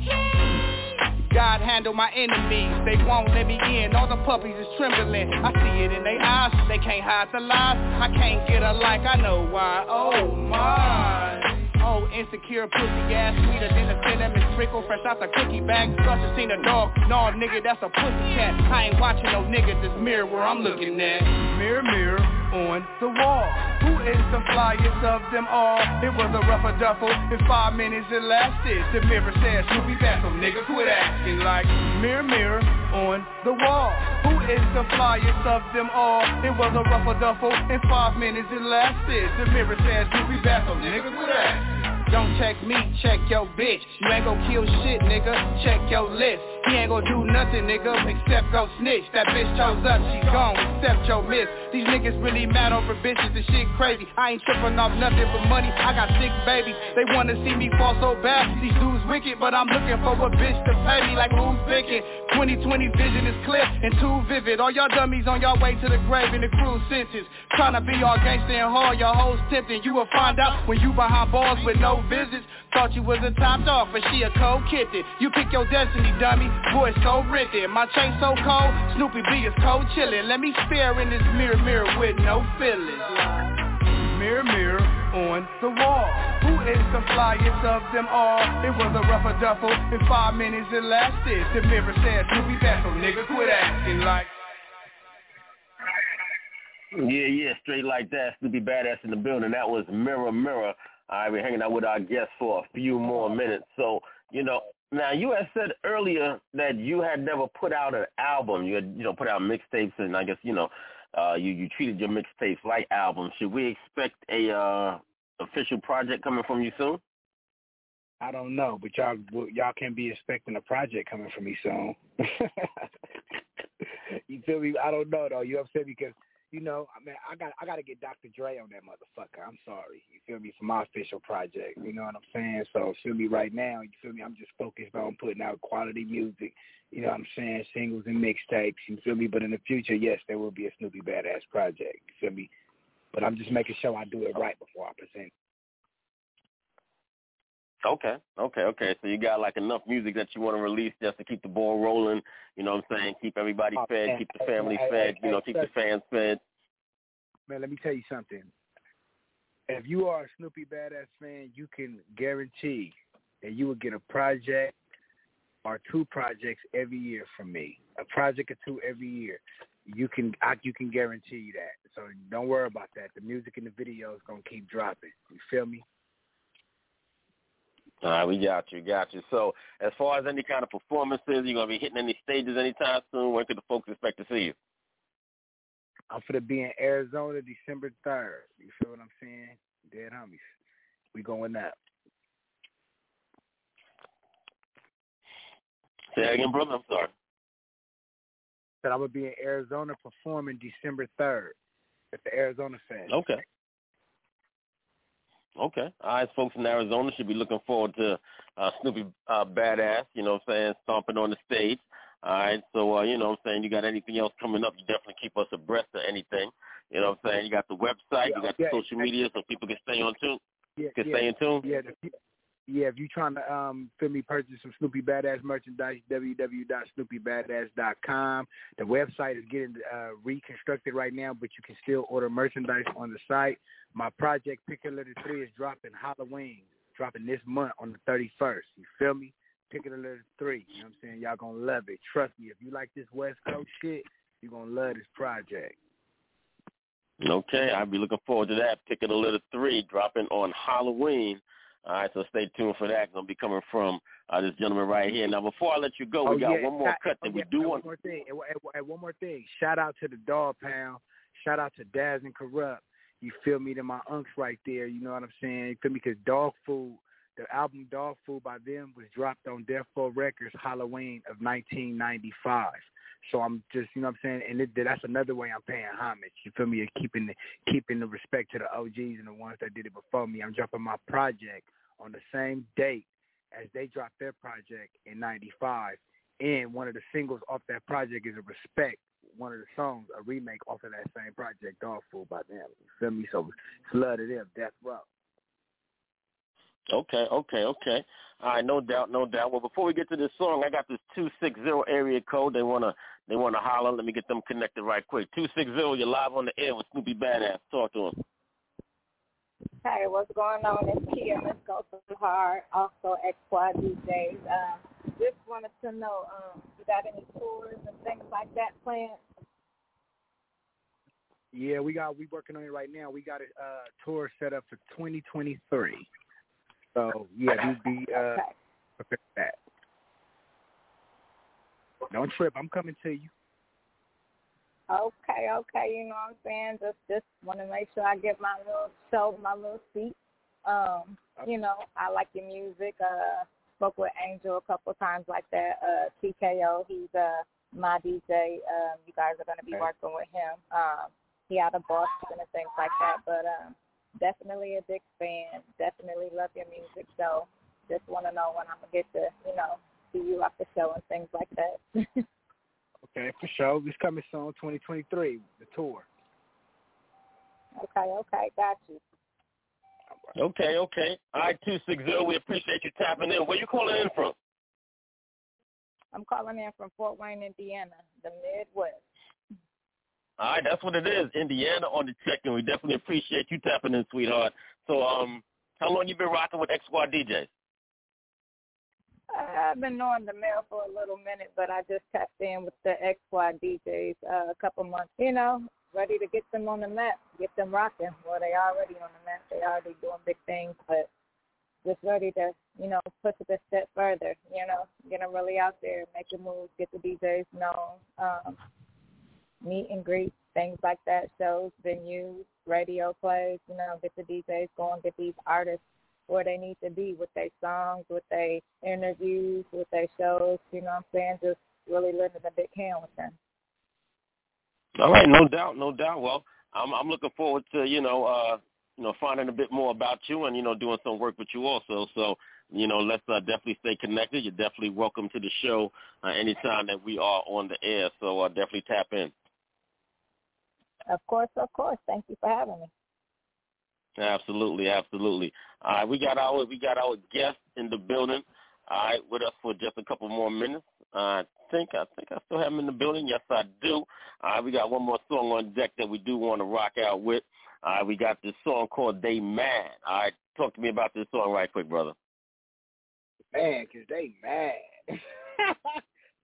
God handle my enemies, they won't let me in, all the puppies is trembling. I see it in their eyes, they can't hide the lies. I can't get a like, I know why, oh my. Oh, insecure pussy ass, sweeter than the cinnamon trickle Fresh out the cookie bag, disgusted seen a dog. No nigga, that's a pussy cat. I ain't watching no niggas. this mirror where I'm looking at. Mirror, mirror, on the wall. Who is the flyest of them all? It was a rougher duffel, in five minutes it lasted. The mirror says, Snoopy Bessel, nigga, quit acting like Mirror, mirror, on the wall. Who is the flyest of them all? It was a rougher duffel, in five minutes it lasted. The mirror says, Snoopy Bessel, nigga, quit acting don't check me, check your bitch. You ain't gon' kill shit, nigga. Check your list. He ain't gon' do nothing, nigga, except go snitch. That bitch chose up, she gone, accept your miss. These niggas really mad over bitches, this shit crazy. I ain't tripping off nothing but money. I got six babies. They wanna see me fall so bad. These dudes wicked, but I'm looking for a bitch to pay me like who's picking. 2020 vision is clear and too vivid. All y'all dummies on y'all way to the grave in the cruise sentence. Tryna be all gangsta and hard, y'all hoes tempting. You will find out when you behind bars with no visits. Thought you was a top dog, but she a cold kitten. You pick your destiny, dummy. Boy, so written. My chain so cold, Snoopy B is cold chillin'. Let me stare in this mirror, mirror with no feelings. Mirror, mirror on the wall. Who is the flyest of them all? It was a rougher duffel. In five minutes it lasted. The mirror said, Snoopy Bessel, nigga, quit acting like. Yeah, yeah, straight like that. Snoopy Badazz in the building. That was Mirror Mirror. All right, we're hanging out with our guests for a few more minutes. So, you know, now you had said earlier that you had never put out an album. You had, you know, put out mixtapes, and I guess you know, uh, you you treated your mixtapes like albums. Should we expect a uh, official project coming from you soon? I don't know, but y'all y'all can be expecting a project coming from me soon. you feel me? I don't know though. You upset because you know, I mean, I got I got to get Dr. Dre on that motherfucker. I'm sorry, you feel me, for my official project. You know what I'm saying? So feel me right now. You feel me? I'm just focused on putting out quality music. You know what I'm saying? Singles and mixtapes. You feel me? But in the future, yes, there will be a Snoopy Badazz project. You feel me? But I'm just making sure I do it right before I present. Okay, okay, okay. So you got like enough music that you want to release just to keep the ball rolling. You know what I'm saying? Keep everybody Oh, fed, keep the family fed. You know, keep the fans fed. Man, let me tell you something. If you are a Snoopy Badazz fan, you can guarantee that you will get a project or two projects every year from me. A project or two every year. you can I, you can guarantee that. So don't worry about that. The music and the video is gonna keep dropping. You feel me? All right, we got you, got you. So, as far as any kind of performances, you gonna be hitting any stages anytime soon? When could the folks expect to see you? I'm gonna be in Arizona December third. You feel what I'm saying? Dead homies. We going up. Say that again, brother. I'm sorry. Said I'm gonna be in Arizona performing December third at the Arizona Fest. Okay. Okay. All right, folks in Arizona should be looking forward to uh, Snoopy uh, Badazz, you know what I'm saying, stomping on the stage. All right, so, uh, you know what I'm saying, you got anything else coming up, you definitely keep us abreast of anything. You know what I'm saying? You got the website, you got the social media so people can stay on tune. Yeah, Can yeah, stay in tune? Yeah, the, yeah. If you're trying to um feel me purchase some Snoopy Badazz merchandise, www.snoopybadass.com. The website is getting uh, reconstructed right now, but you can still order merchandise on the site. My project Pick a Litter Three is dropping Halloween, dropping this month on the 31st. You feel me? Pick a Litter Three. You know what I'm saying? Y'all gonna love it. Trust me. If you like this West Coast shit, you're gonna love this project. Okay, I'll be looking forward to that. Pick of the Litter 3 dropping on Halloween. All right, so stay tuned for that. Going to be coming from uh, this gentleman right here. Now, before I let you go, we Oh, got yeah, one more shout- cut oh, that we yeah, do want. One more thing. And, and- and one more thing. Shout out to the Dogg Pound. Shout out to Daz and Kurupt. You feel me? To my unks right there. You know what I'm saying? You feel me? Because Dogg Food, the album Dogg Food by them was dropped on Death Row Records Halloween of 1995. So I'm just, you know what I'm saying? And it, that's another way I'm paying homage. You feel me? Keeping the, keeping the respect to the OGs and the ones that did it before me. I'm dropping my project on the same date as they dropped their project in 95. And one of the singles off that project is a respect. One of the songs, a remake off of that same project, Dogg Food by them. You feel me? So to them, Death Row. Okay, okay, okay. All right, no doubt, no doubt. Well, before we get to this song, I got this two six zero area code. They wanna they wanna holler. Let me get them connected right quick. Two six zero. You're live on the air with Snoopy Badazz. Talk to him. Hey, what's going on? It's Kia. Let's go so hard. Also, XY DJs. Um, just wanted to know, um, you got any tours and things like that planned? Yeah, we got we working on it right now. We got a uh, tour set up for 2023. So yeah, we be uh, prepared for that. Don't trip. I'm coming to you. Okay, okay. You know what I'm saying? Just, just want to make sure I get my little show, my little seat. Um, you know, I like your music. Uh, spoke with Angel a couple times like that. Uh, TKO, he's uh my DJ. Um, you guys are gonna be working with him. Um, he out of Boston and things like that. But um, definitely a big fan. Definitely love your music. So just want to know when I'm gonna get to, you know, see you at the show and things like that. Okay, for sure. It's coming soon, 2023, the tour. okay, okay, got you. Okay, okay. All right, two six zero. We appreciate you tapping in. Where you calling in from? I'm calling in from Fort Wayne, Indiana, the Midwest. All right, that's what it is. Indiana on the check, and we definitely appreciate you tapping in, sweetheart. So, um, how long you been rocking with X Squad DJs? I've been knowing the mail for a little minute, but I just tapped in with the XY DJs uh, a couple months. You know, ready to get them on the map, get them rocking. Well, they already on the map. They already doing big things, but just ready to, you know, push it a step further. You know, get them really out there, making moves, get the DJs known, um, meet and greet, things like that, shows, venues, radio plays. You know, get the DJs going, get these artists where they need to be with their songs, with their interviews, with their shows. You know what I'm saying? Just really living the big hand with them. All right, no doubt, no doubt. Well, I'm I'm looking forward to you know uh you know finding a bit more about you and you know doing some work with you also. So you know let's uh, definitely stay connected. You're definitely welcome to the show uh, anytime that we are on the air. So uh, definitely tap in. Of course, of course. Thank you for having me. Absolutely, absolutely. All right, we got our we got our guest in the building. All right, with us for just a couple more minutes. I think I think I still have him in the building. Yes, I do. All right, we got one more song on deck that we do want to rock out with. All right, we got this song called "They Mad." All right, talk to me about this song right quick, brother. Man, cause they mad.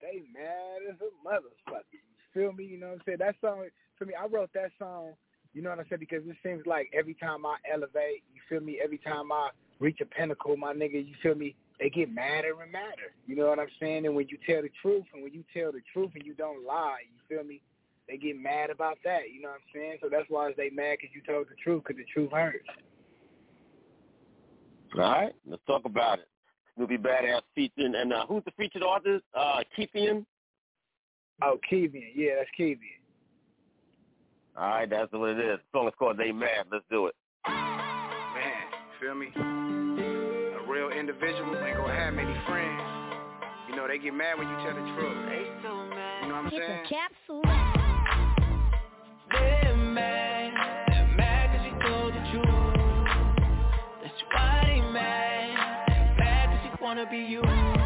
they mad as a motherfucker. You feel me? You know what I'm saying? That song for me, I wrote that song. You know what I'm saying? Because it seems like every time I elevate, you feel me? Every time I reach a pinnacle, my nigga, you feel me? They get madder and madder. You know what I'm saying? And when you tell the truth, and when you tell the truth and you don't lie, you feel me? They get mad about that. You know what I'm saying? So that's why they mad because you told the truth, because the truth hurts. All right, let's talk about it. Snoopy Badazz featuring, and uh, who's the featured artist? Uh, Keithian? Oh, Kevian. Yeah, that's Kevian. All right, that's what it is. The song is called They Mad. Let's do it. Man, feel me? A real individual ain't gonna have many friends. You know, they get mad when you tell the truth. They so mad. You know what I'm saying? It's a capsule. They're mad. They're mad 'cause you told the truth. That's why they mad. They're mad 'cause you wanna be you.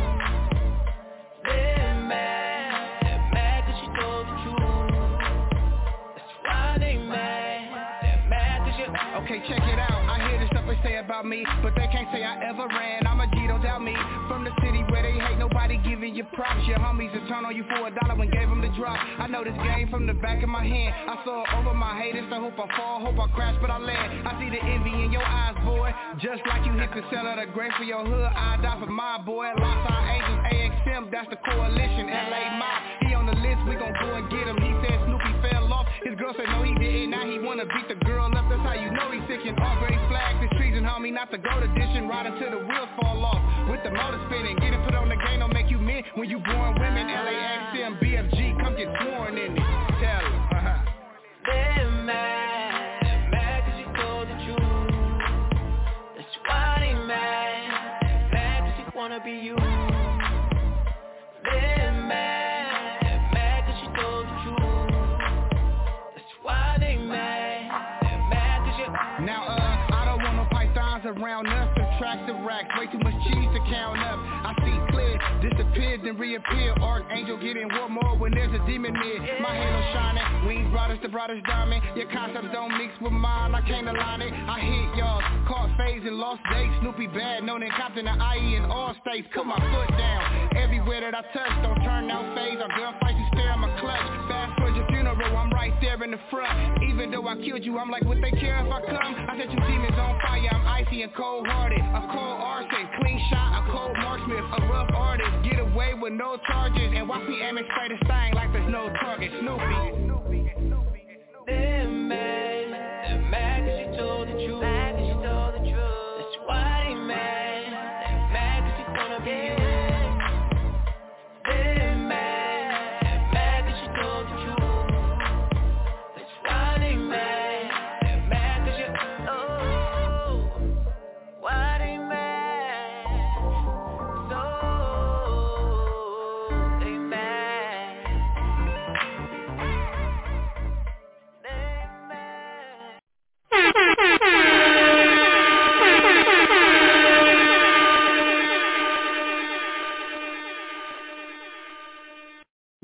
Say about me, but they can't say I ever ran. I'm a G, don't doubt me. From the city where they hate nobody giving you props. Your homies will turn on you for a dollar when gave them the drop. I know this game from the back of my hand. I saw it over my haters, I hope I fall, hope I crash, but I land. I see the envy in your eyes, boy. Just like you hit the cell of the grave for your hood, I die for my boy. Lost our angels, AXM, that's the coalition. LA Mob, he on the list, we gon' go and get him. He said Snoopy fell off. His girl said no, he didn't. Now he wanna beat the girl up. That's how you know he's sick and all great flags. Treason, homie, not to go to dishing. Ride until the wheels fall off. With the motor spinning, get it put on the game, don't make you men. When you born women, LAXM, BFG, come get sworn in it. Count up. Disappeared then reappear. Archangel getting war more when there's a demon near. My halo shining, wings brought us the brightest diamond. Your concepts don't mix with mine, I can't align it. I hit y'all, caught phase and lost dates. Snoopy bad, known in Compton, the IE in all states. Put my foot down, everywhere that I touch, don't turn out phase. Our gunfights, you stare at my clutch. Fast for your funeral, I'm right there in the front. Even though I killed you, I'm like, would they care if I come? I set you demons on fire, I'm icy and cold-hearted. A cold arson, clean shot, a cold marksmith, a rough artist. Get away with no charges, and watch me Amex spray the stain like there's no target. Snoopy. Mad. They're mad 'cause you told the truth. Told the truth. That's why they mad. Mad 'cause you wanna be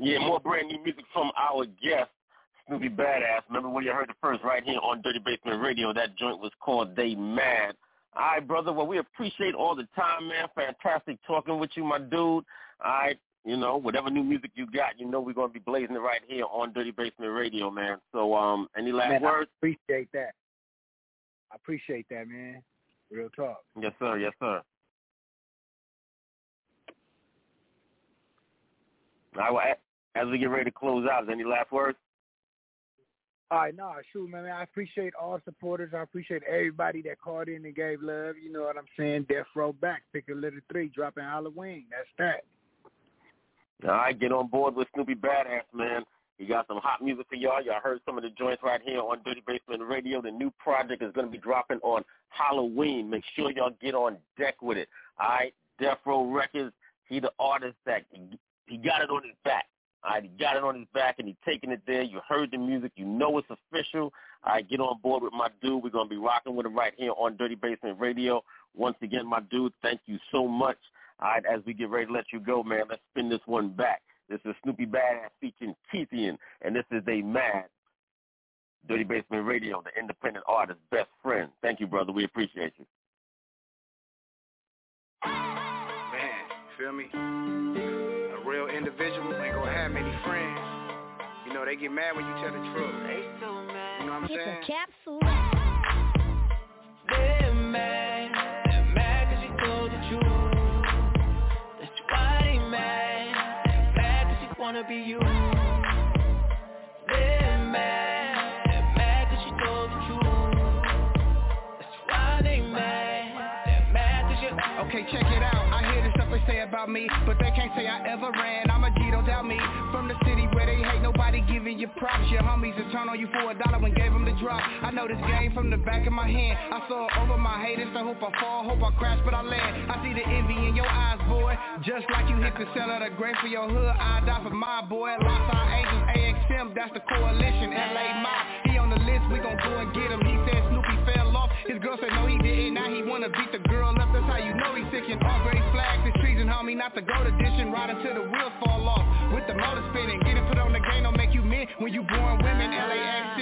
Yeah, more brand new music from our guest, Snoopy Badazz. Remember when you heard it first, right here on Dirty Basement Radio. That joint was called They Mad. All right, brother. Well, we appreciate all the time, man. Fantastic talking with you, my dude. All right, you know, whatever new music you got, you know we're going to be blazing it right here on Dirty Basement Radio, man. So, um, any last Man, I words? appreciate that. I appreciate that, man. Real talk. Yes, sir. Yes, sir. All right, well, a- as we get ready to close out, is any last words? All right, no, shoot, man. I appreciate all supporters. I appreciate everybody that called in and gave love. You know what I'm saying? Death Row back, pick a little three, dropping Halloween. That's that. All right, get on board with Snoopy Badazz, man. He got some hot music for y'all. Y'all heard some of the joints right here on Dirty Basement Radio. The new project is going to be dropping on Halloween. Make sure y'all get on deck with it. All right, Death Row Records. He the artist that he got it on his back. He got it on his back and he's taking it there. You heard the music. You know it's official. Right, get on board with my dude. We're going to be rocking with him right here on Dirty Basement Radio. Once again, my dude, thank you so much. All right, as we get ready to let you go, man, let's spin this one back. This is Snoopy Badazz featuring Keithian, and this is a Mad. Dirty Basement Radio, the independent artist's best friend. Thank you, brother. We appreciate you. Man, feel me? A real individual ain't gonna have many friends. You know, they they get mad when you tell the truth. You know what I'm It's a capsule. They're mad, they're mad 'cause you told the truth. That's why they mad, they're mad 'cause you wanna be you. About me, but they can't say I ever ran. I'm a G, don't doubt me. From the city where they hate nobody giving you props. Your homies will turn on you for a dollar when gave them the drop. I know this game from the back of my hand. I saw it over my haters. I hope I fall, hope I crash, but I land. I see the envy in your eyes, boy. Just like you hit the cell of the grave for your hood, I die for my boy. Our angels, AXM, that's the coalition. LA Mob, he on the list, we gon' go and get him. He said Snoopy fell off. His girl said no, he didn't. Now he wanna beat the girl up. That's how you know he's sick and all gray flags. Treason, homie, not the gold edition. Right until the wheels fall off. With the motor spinning, getting put on the game don't make you men when you born women. LAXM,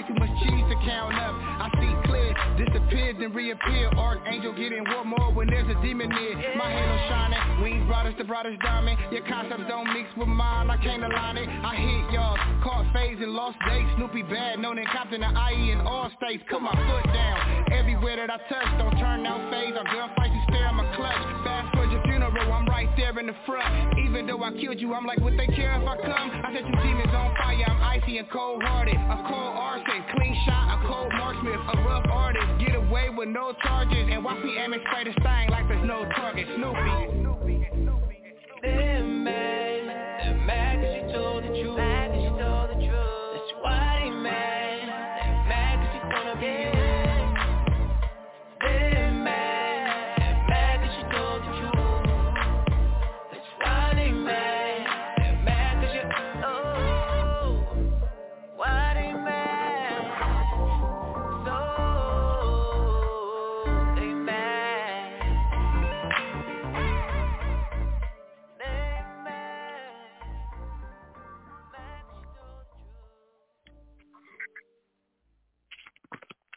way too much cheese to count up. I see clear, disappeared then reappear. Archangel getting war more when there's a demon near. My halo shining, wings bright as the brightest diamond. Your concepts don't mix with mine, I can't align it. I hit y'all, caught phase and lost dates. Snoopy bad, known in Compton the IE in all states. Put my foot down, everywhere that I touch. Don't turn down phase, or gunfights you stare at my clutch. Fast your funeral, I'm right there in the front. Even though I killed you, I'm like, would they care if I come? I set you demons on fire, I'm icy and cold-hearted. A cold arson, clean shot, a cold marksmith, a rough artist. Get away with no charges, and watch me aim and spray the stain like there's no target. Snoopy. Mad, they're mad 'cause you told the truth. Mad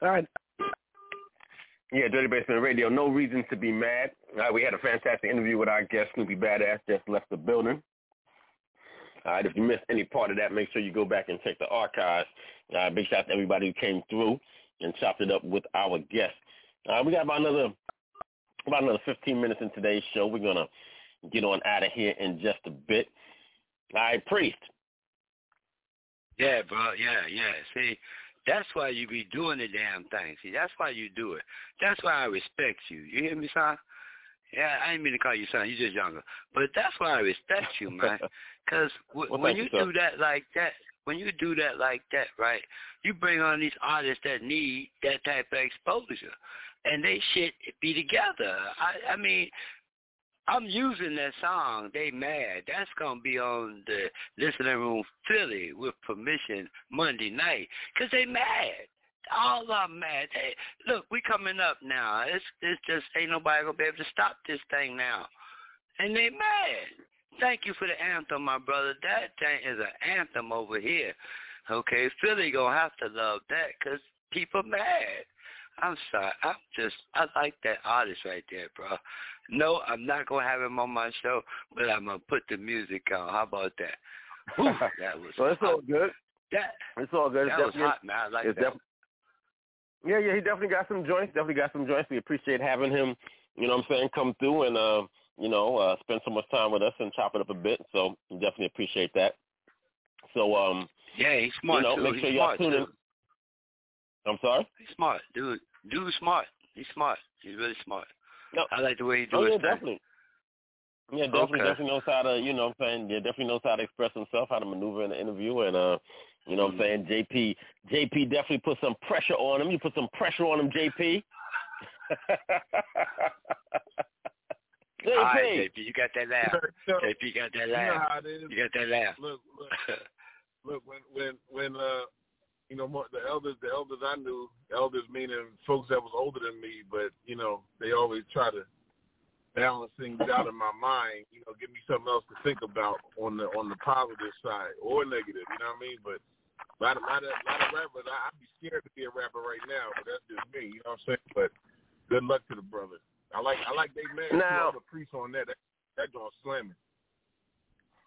All right. Yeah, Dirty Basement Radio. No reason to be mad. All right, we had a fantastic interview with our guest, Snoopy Badazz, just left the building. All right, if you missed any part of that, make sure you go back and check the archives. Uh, big shout out to everybody who came through and chopped it up with our guest. Uh, we got about another about another 15 minutes in today's show. We're gonna get on out of here in just a bit. All right, priest. Yeah, bro. Yeah, yeah. See, that's why you be doing the damn thing. See, that's why you do it. That's why I respect you. You hear me, son? Yeah, I didn't mean to call you son. You're just younger. But that's why I respect you, man. Because w- Well, when you you, do that like that, when you do that like that, right, you bring on these artists that need that type of exposure. And they shit be together. I, I mean, I'm using that song, They Mad. That's going to be on the Listening Room Philly with permission Monday night. Because they mad. All of them mad. They, look, we coming up now. It's, it's just ain't nobody going to be able to stop this thing now. And they mad. Thank you for the anthem, my brother. That thing is an anthem over here. Okay, Philly going to have to love that because people mad. I'm sorry. I'm just, I like that artist right there, bro. No, I'm not going to have him on my show, but I'm going to put the music on. How about that? That was So it's all good. That, It's all good. that It's was hot, man. I like that. def- yeah, yeah, he definitely got some joints. Definitely got some joints. We appreciate having him. You know what I'm saying? Come through and uh, you know uh, spend so much time with us and chop it up a bit. So definitely appreciate that. So um, yeah, he's smart, you know, too. make He's sure y'all tune in. too. I'm sorry. He's smart, dude. Dude's smart. He's smart. He's really smart. No. I like the way he do Oh his yeah, thing. definitely. Yeah, definitely, Okay. definitely knows how to, you know what I'm saying? Yeah, definitely knows how to express himself, how to maneuver in the interview and uh you know what I'm saying? JP JP definitely put some pressure on him. You put some pressure on him, JP. JP. All right, JP, you got that laugh. So, JP got that you know laugh. how it is. You got that laugh. Look, look, look. When when when uh, you know, more, the elders, the elders I knew, elders meaning folks that was older than me, but you know, they always try to balance things out in my mind. You know, give me something else to think about on the on the positive side or negative. You know what I mean? But a lot of, lot of, lot of rappers, I, I'd be scared to be a rapper right now, but that's just me. You know what I'm saying? But good luck to the brother. I like I like they man Now- the priests on that. That, that joint slamming.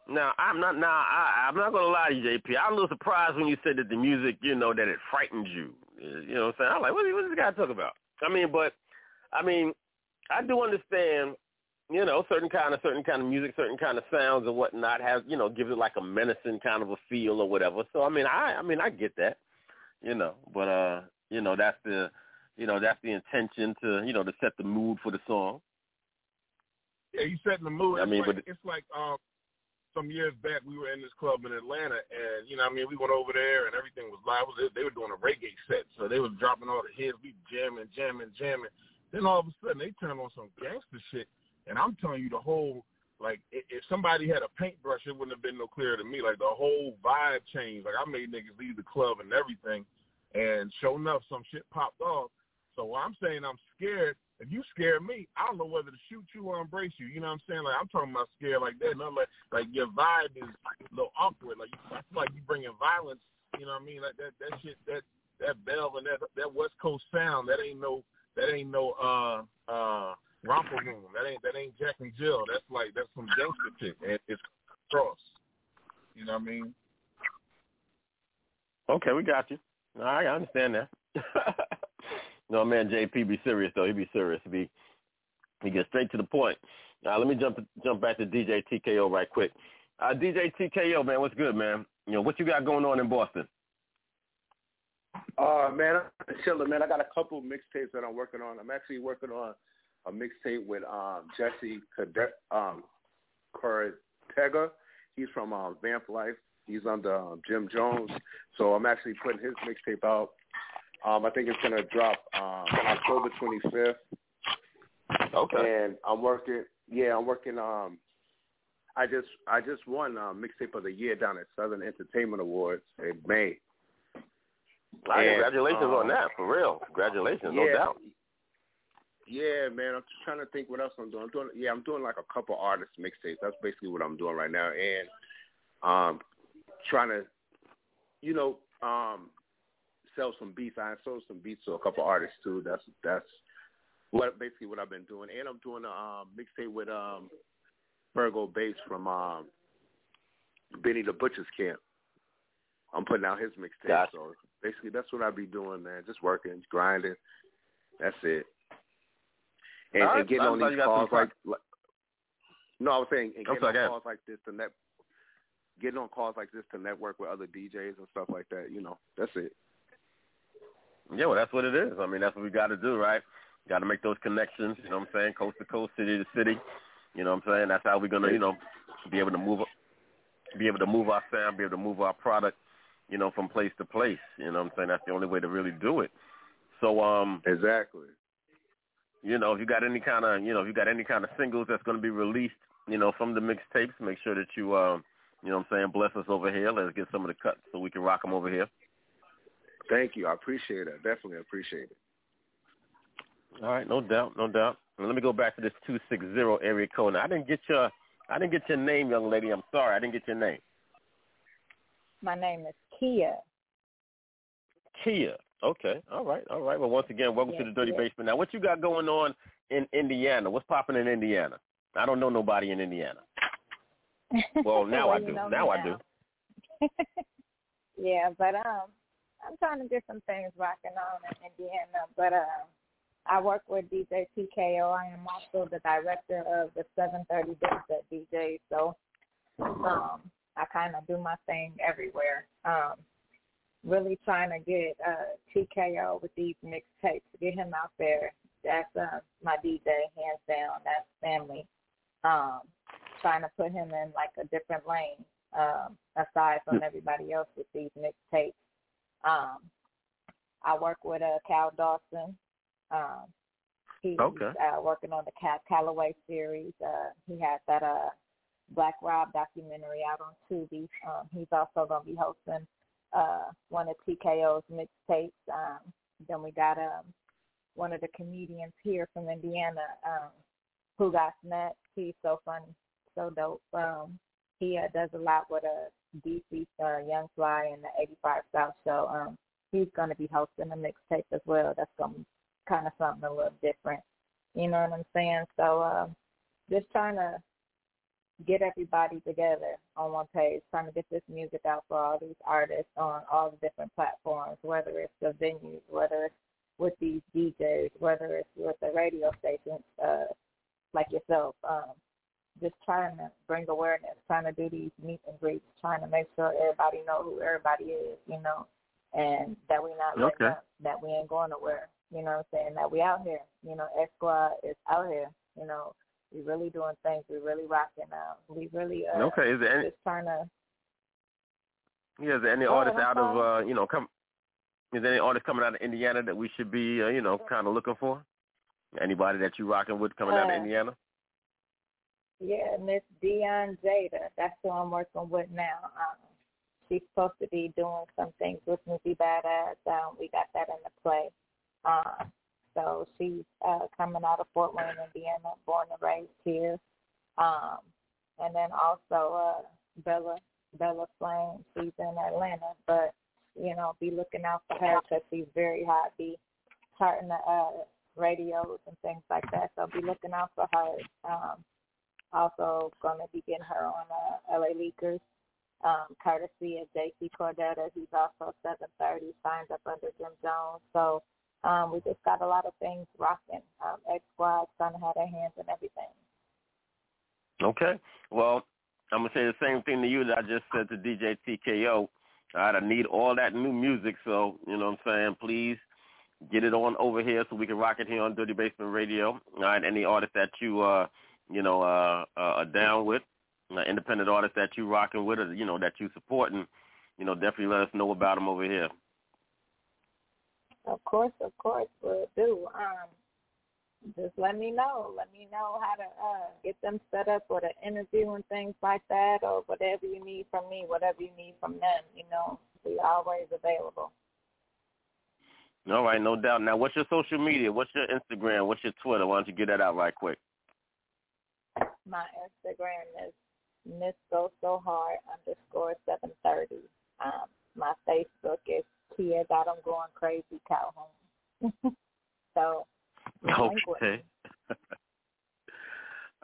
Now I'm not. Now I, I'm not gonna lie to you, JP. I'm a little surprised when you said that the music, you know, that it frightened you. You know what I'm saying? I'm like, what, what is this guy talking about? I mean, but I mean, I do understand. You know, certain kind of certain kind of music, certain kind of sounds and whatnot has, you know, gives it like a menacing kind of a feel or whatever. So I mean, I I mean, I get that. You know, but uh, you know, that's the, you know, that's the intention to, you know, to set the mood for the song. Yeah, you set the mood. I It's mean, like, but- it's like um, some years back we were in this club in Atlanta, and you know, I mean, we went over there and everything was live. They were doing a reggae set, so they was dropping all the hits. We jamming, jamming, jamming. Then all of a sudden they turned on some gangster shit, and I'm telling you, the whole like if somebody had a paintbrush, it wouldn't have been no clearer to me. Like the whole vibe changed. Like I made niggas leave the club and everything, and sure enough, some shit popped off. So I'm saying I'm scared. If you scare me, I don't know whether to shoot you or embrace you. You know what I'm saying? Like I'm talking about scared like that. Not like like your vibe is a little awkward. Like I feel like you bringing violence. You know what I mean? Like that that shit that that bell and that that West Coast sound. That ain't no that ain't no uh uh romper room. That ain't that ain't Jack and Jill. That's like that's some gangster shit. And it's cross. You know what I mean? Okay, we got you. I understand that. no, man, JP be serious though. He be serious. He be he gets straight to the point. Now let me jump jump back to DJ TKO right quick. Uh, DJ TKO, man, what's good, man? You know what you got going on in Boston? Uh man, I'm chilling, man. I got a couple mixtapes that I'm working on. I'm actually working on a mixtape with um Jesse Cadet um Cortega. He's from um, Vamp Life. He's under um, Jim Jones. So I'm actually putting his mixtape out. Um I think it's gonna drop um October twenty fifth. Okay. And I'm working yeah, I'm working um I just I just won um, mixtape of the year down at Southern Entertainment Awards in May. Right, And, congratulations on um, that, for real. Congratulations, no doubt. Yeah, man. I'm just trying to think what else I'm doing. I'm doing yeah, I'm doing like a couple artist mixtapes. That's basically what I'm doing right now. And um trying to you know, um sell some beats. I sold some beats to a couple artists too. That's that's what basically what I've been doing. And I'm doing a um mixtape with um Virgo Bass from um Benny the Butcher's Camp. I'm putting out his mixtape. Gotcha. So basically that's what I be doing, man. Just working, grinding. That's it. And, All right. and getting I on these you got some calls like, like no, I was saying and getting sorry, on calls like this to net getting on calls like this to network with other DJs and stuff like that, you know. That's it. Yeah, well, that's what it is. I mean, that's what we got to do, right? Got to make those connections. You know what I'm saying? Coast to coast, city to city. You know what I'm saying? That's how we're gonna, you know, be able to move, be able to move our sound, be able to move our product, you know, from place to place. You know what I'm saying? That's the only way to really do it. So, um, exactly. You know, if you got any kind of, you know, if you got any kind of singles that's going to be released, you know, from the mixtapes, make sure that you, um, you know, what I'm saying, bless us over here. Let's get some of the cuts so we can rock them over here. Thank you. I appreciate it. Definitely appreciate it. All right, no doubt, no doubt. Let me go back to this two six zero area code. Now, I didn't get your, I didn't get your name, young lady. I'm sorry, I didn't get your name. My name is Kia. Kia. Okay. All right. All right. Well, once again, welcome to the Dirty yes. Basement. Now, what you got going on in Indiana? What's popping in Indiana? I don't know nobody in Indiana. Well, now I do. know Now I do. yeah, but um, I'm trying to get some things rocking on in Indiana. But um, I work with DJ TKO. I am also the director of the 730 Dubstep DJ. So um, I kind of do my thing everywhere. Um, really trying to get uh, TKO with these mixtapes, get him out there. That's uh, my DJ, hands down. That's family. Um, trying to put him in like a different lane um, aside from everybody else with these mixtapes. Um, I work with uh, Cal Dawson. Um, he's Okay. uh, working on the Cal Callaway series. Uh, he has that uh, Black Rob documentary out on Tubi. Um, he's also going to be hosting uh, one of TKO's mixtapes. Um, then we got um, one of the comedians here from Indiana, um, who got snapped. He's so funny, so dope. Um, he uh, does a lot with a DC uh, Young Fly and the 85 South show. Um, he's going to be hosting a mixtape as well. That's going to kind of something a little different. You know what I'm saying? So uh, just trying to get everybody together on one page, trying to get this music out for all these artists on all the different platforms, whether it's the venues, whether it's with these DJs, whether it's with the radio stations uh, like yourself. Um, just trying to bring awareness, trying to do these meet and greets, trying to make sure everybody know who everybody is, you know, and that we not Okay. up, that we ain't going nowhere. You know what I'm saying? That we out here. You know, X Squad is out here. You know, we really doing things. We really rocking out. We really uh, Okay, is there any- just trying to. Yeah, is there any Oh, artists out of uh, you know, come? Is there any artists coming out of Indiana that we should be, uh, you know, kind of looking for? Anybody that you rocking with coming out Uh, of Indiana? Yeah, Miss Dion Jada. That's who I'm working with now. Um, she's supposed to be doing some things with Missy Badass. Um, we got that in the play. Um, so she's uh, coming out of Fort Wayne, Indiana, born and raised here. Um, and then also uh, Bella Bella Flame. She's in Atlanta, but you know, be looking out for her because she's very hot. Be charting the uh, radios and things like that. So be looking out for her. Um, also going to be getting her on uh, LA Leakers, um, courtesy of JC Cordetta. He's also 730, signed up under Jim Jones. So um, we just got a lot of things rocking. Um, X Squad's going to have their hands in everything. Okay. Well, I'm gonna say the same thing to you that I just said to DJ TKO. All right, I need all that new music, so you know what I'm saying. Please get it on over here so we can rock it here on Dirty Basement Radio. All right, any artist that you uh you know uh, uh down with, uh, independent artist that you rocking with, or you know that you supporting, you know definitely let us know about them over here. Of course, of course, we'll do. Um, just let me know. Let me know how to uh, get them set up with an interview and things like that, or whatever you need from me, whatever you need from them. You know, we always available. All right, no doubt. Now, what's your social media? What's your Instagram? What's your Twitter? Why don't you get that out right quick? My Instagram is Miss Go So Hard underscore seven thirty. Um, my Facebook is Tia Got 'em Going Crazy Calhoun. so link with me. Okay.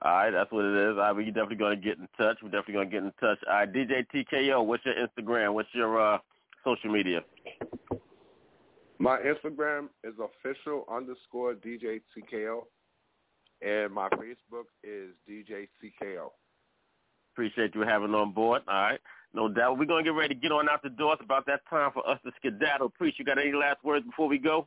All right, that's what it is. All right, we definitely gonna get in touch. We're definitely gonna get in touch. All right, DJ TKO, what's your Instagram? What's your uh social media? My Instagram is official underscore DJ TKO, and my Facebook is DJ CKO. Appreciate you having on board. All right, no doubt. We're gonna get ready to get on out the door. It's about that time for us to skedaddle. Priest, you got any last words before we go?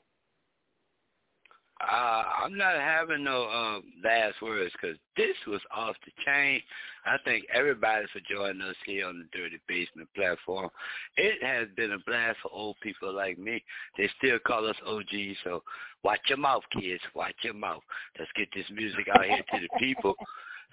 Uh, I'm not having no um, last words because this was off the chain. I thank everybody for joining us here on the Dirty Basement platform. It has been a blast for old people like me. They still call us OGs, so watch your mouth, kids. Watch your mouth. Let's get this music out here to the people.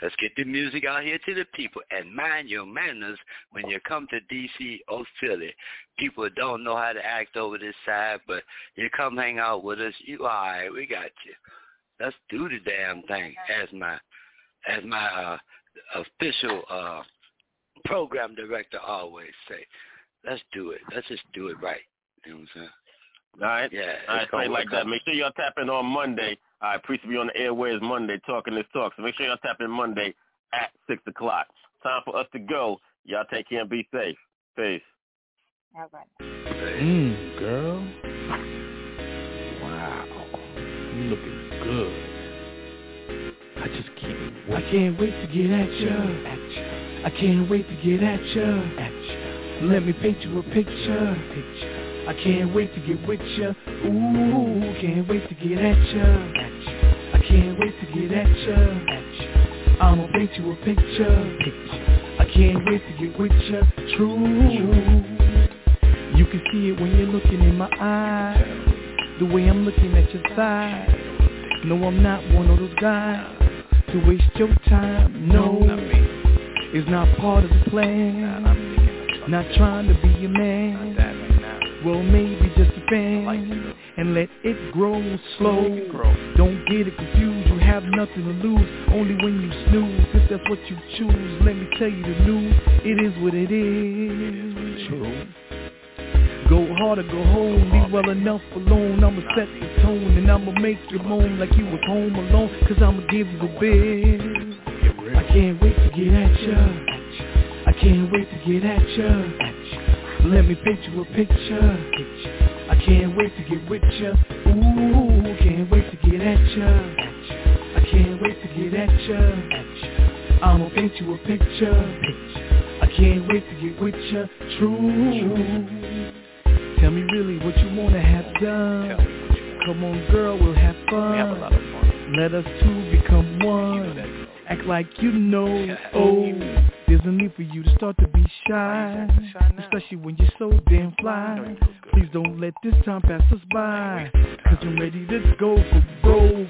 Let's get the music out here to the people and mind your manners when you come to D.C. or Philly. People don't know how to act over this side, but you come hang out with us. You all right? We got you. Let's do the damn thing. As my as my uh, official uh, program director always say, let's do it. Let's just do it right. You know what I'm saying? All right. Yeah. All right, it's like that. Make sure y'all tap in on Monday. All right, Priest will be on the airways Monday talking this talk. So make sure y'all tap in Monday at 6 o'clock. Time for us to go. Y'all take care and be safe. Peace. All right. Mmm, girl. Wow. You looking good. I just can't wait. I can't wait to get at you. At you. I can't wait to get at you. At you. Let me paint you a picture. Picture. I can't wait to get with ya. Ooh, can't wait to get at ya. I can't wait to get at ya. I'ma paint you a picture. I can't wait to get with ya. True. You can see it when you're looking in my eyes. The way I'm looking at your side. No, I'm not one of those guys to waste your time. No, it's not part of the plan. Not trying to be your man. Well, maybe just a fan. And let it grow slow. Don't get it confused, you have nothing to lose. Only when you snooze, if that's what you choose. Let me tell you the news, it is what it is. True. Go hard or go home, leave well enough alone. I'ma set the tone and I'ma make you moan like you was home alone. Cause I'ma give you a bit I can't wait to get at ya. I can't wait to get at ya Let me paint you a picture I can't wait to get with ya Ooh, can't wait to get at ya I can't wait to get at ya I'ma paint you a picture I can't wait to get with ya True Tell me really what you wanna have done. Come on, girl, we'll have fun. have a lot of fun. Let us two become one. Act like you know. Oh, there's no need for you to start to be shy, especially when you're so damn fly. Please don't let this time pass us by, cause I'm ready to go for broke.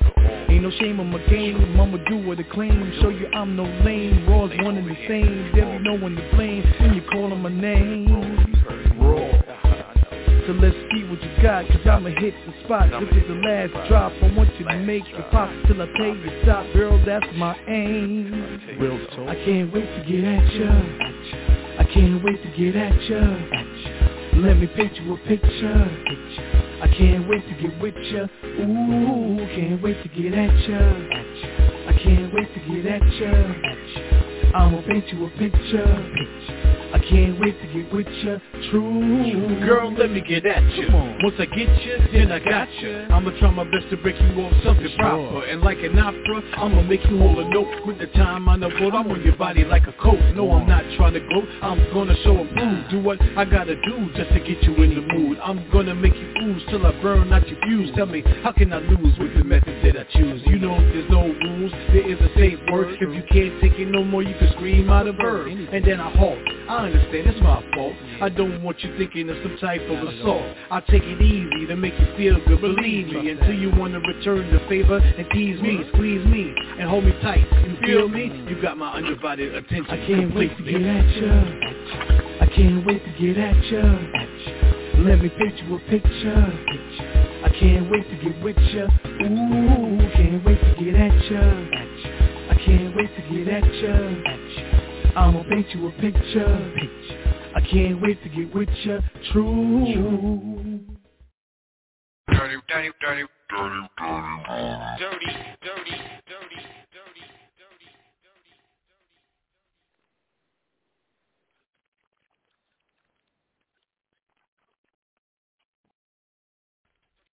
Ain't no shame on my game, I'ma do what I claim. Show you I'm no lame, raw's one and the same. There be no one to blame when you call on my name. So let's see what you got, cause I'ma hit the spot. This is the last drop, I want you to make it pop Till I tell you stop, girl, that's my aim. Real talk. I can't wait to get at ya. I can't wait to get at ya. Let me paint you a picture. I can't wait to get with ya. Ooh, can't wait to get at ya. I can't wait to get at ya. I'ma paint you a picture. I can't wait to get with ya, true. Girl, let me get at you Once I get you, then I got you I'ma try my best to break you off something proper. And like an opera, I'ma make you hold a note. With the time on the road, I'm on your body like a coat. No, I'm not trying to gloat, I'm gonna show and prove Do what I gotta do just to get you in the mood. I'm gonna make you ooze till I burn out your fuse. Tell me, how can I lose with the method that I choose? You know there's no rules, there is a safe word. If you can't take it no more, you can scream out a verb. And then I halt, I understand, it's my fault. I don't want you thinking of some type of assault. I take it easy to make you feel good, believe me Until you wanna return the favor and tease me Squeeze me and hold me tight, you feel me? You got my undivided attention. I can't wait to get at ya. I can't wait to get at ya. Let me paint you a picture I can't wait to get with ya. Ooh, can't wait to get at ya. I can't wait to get at ya. I'ma paint you a picture. I can't wait to get with ya. True. Dirty, dirty, dirty, dirty, dirty, dirty.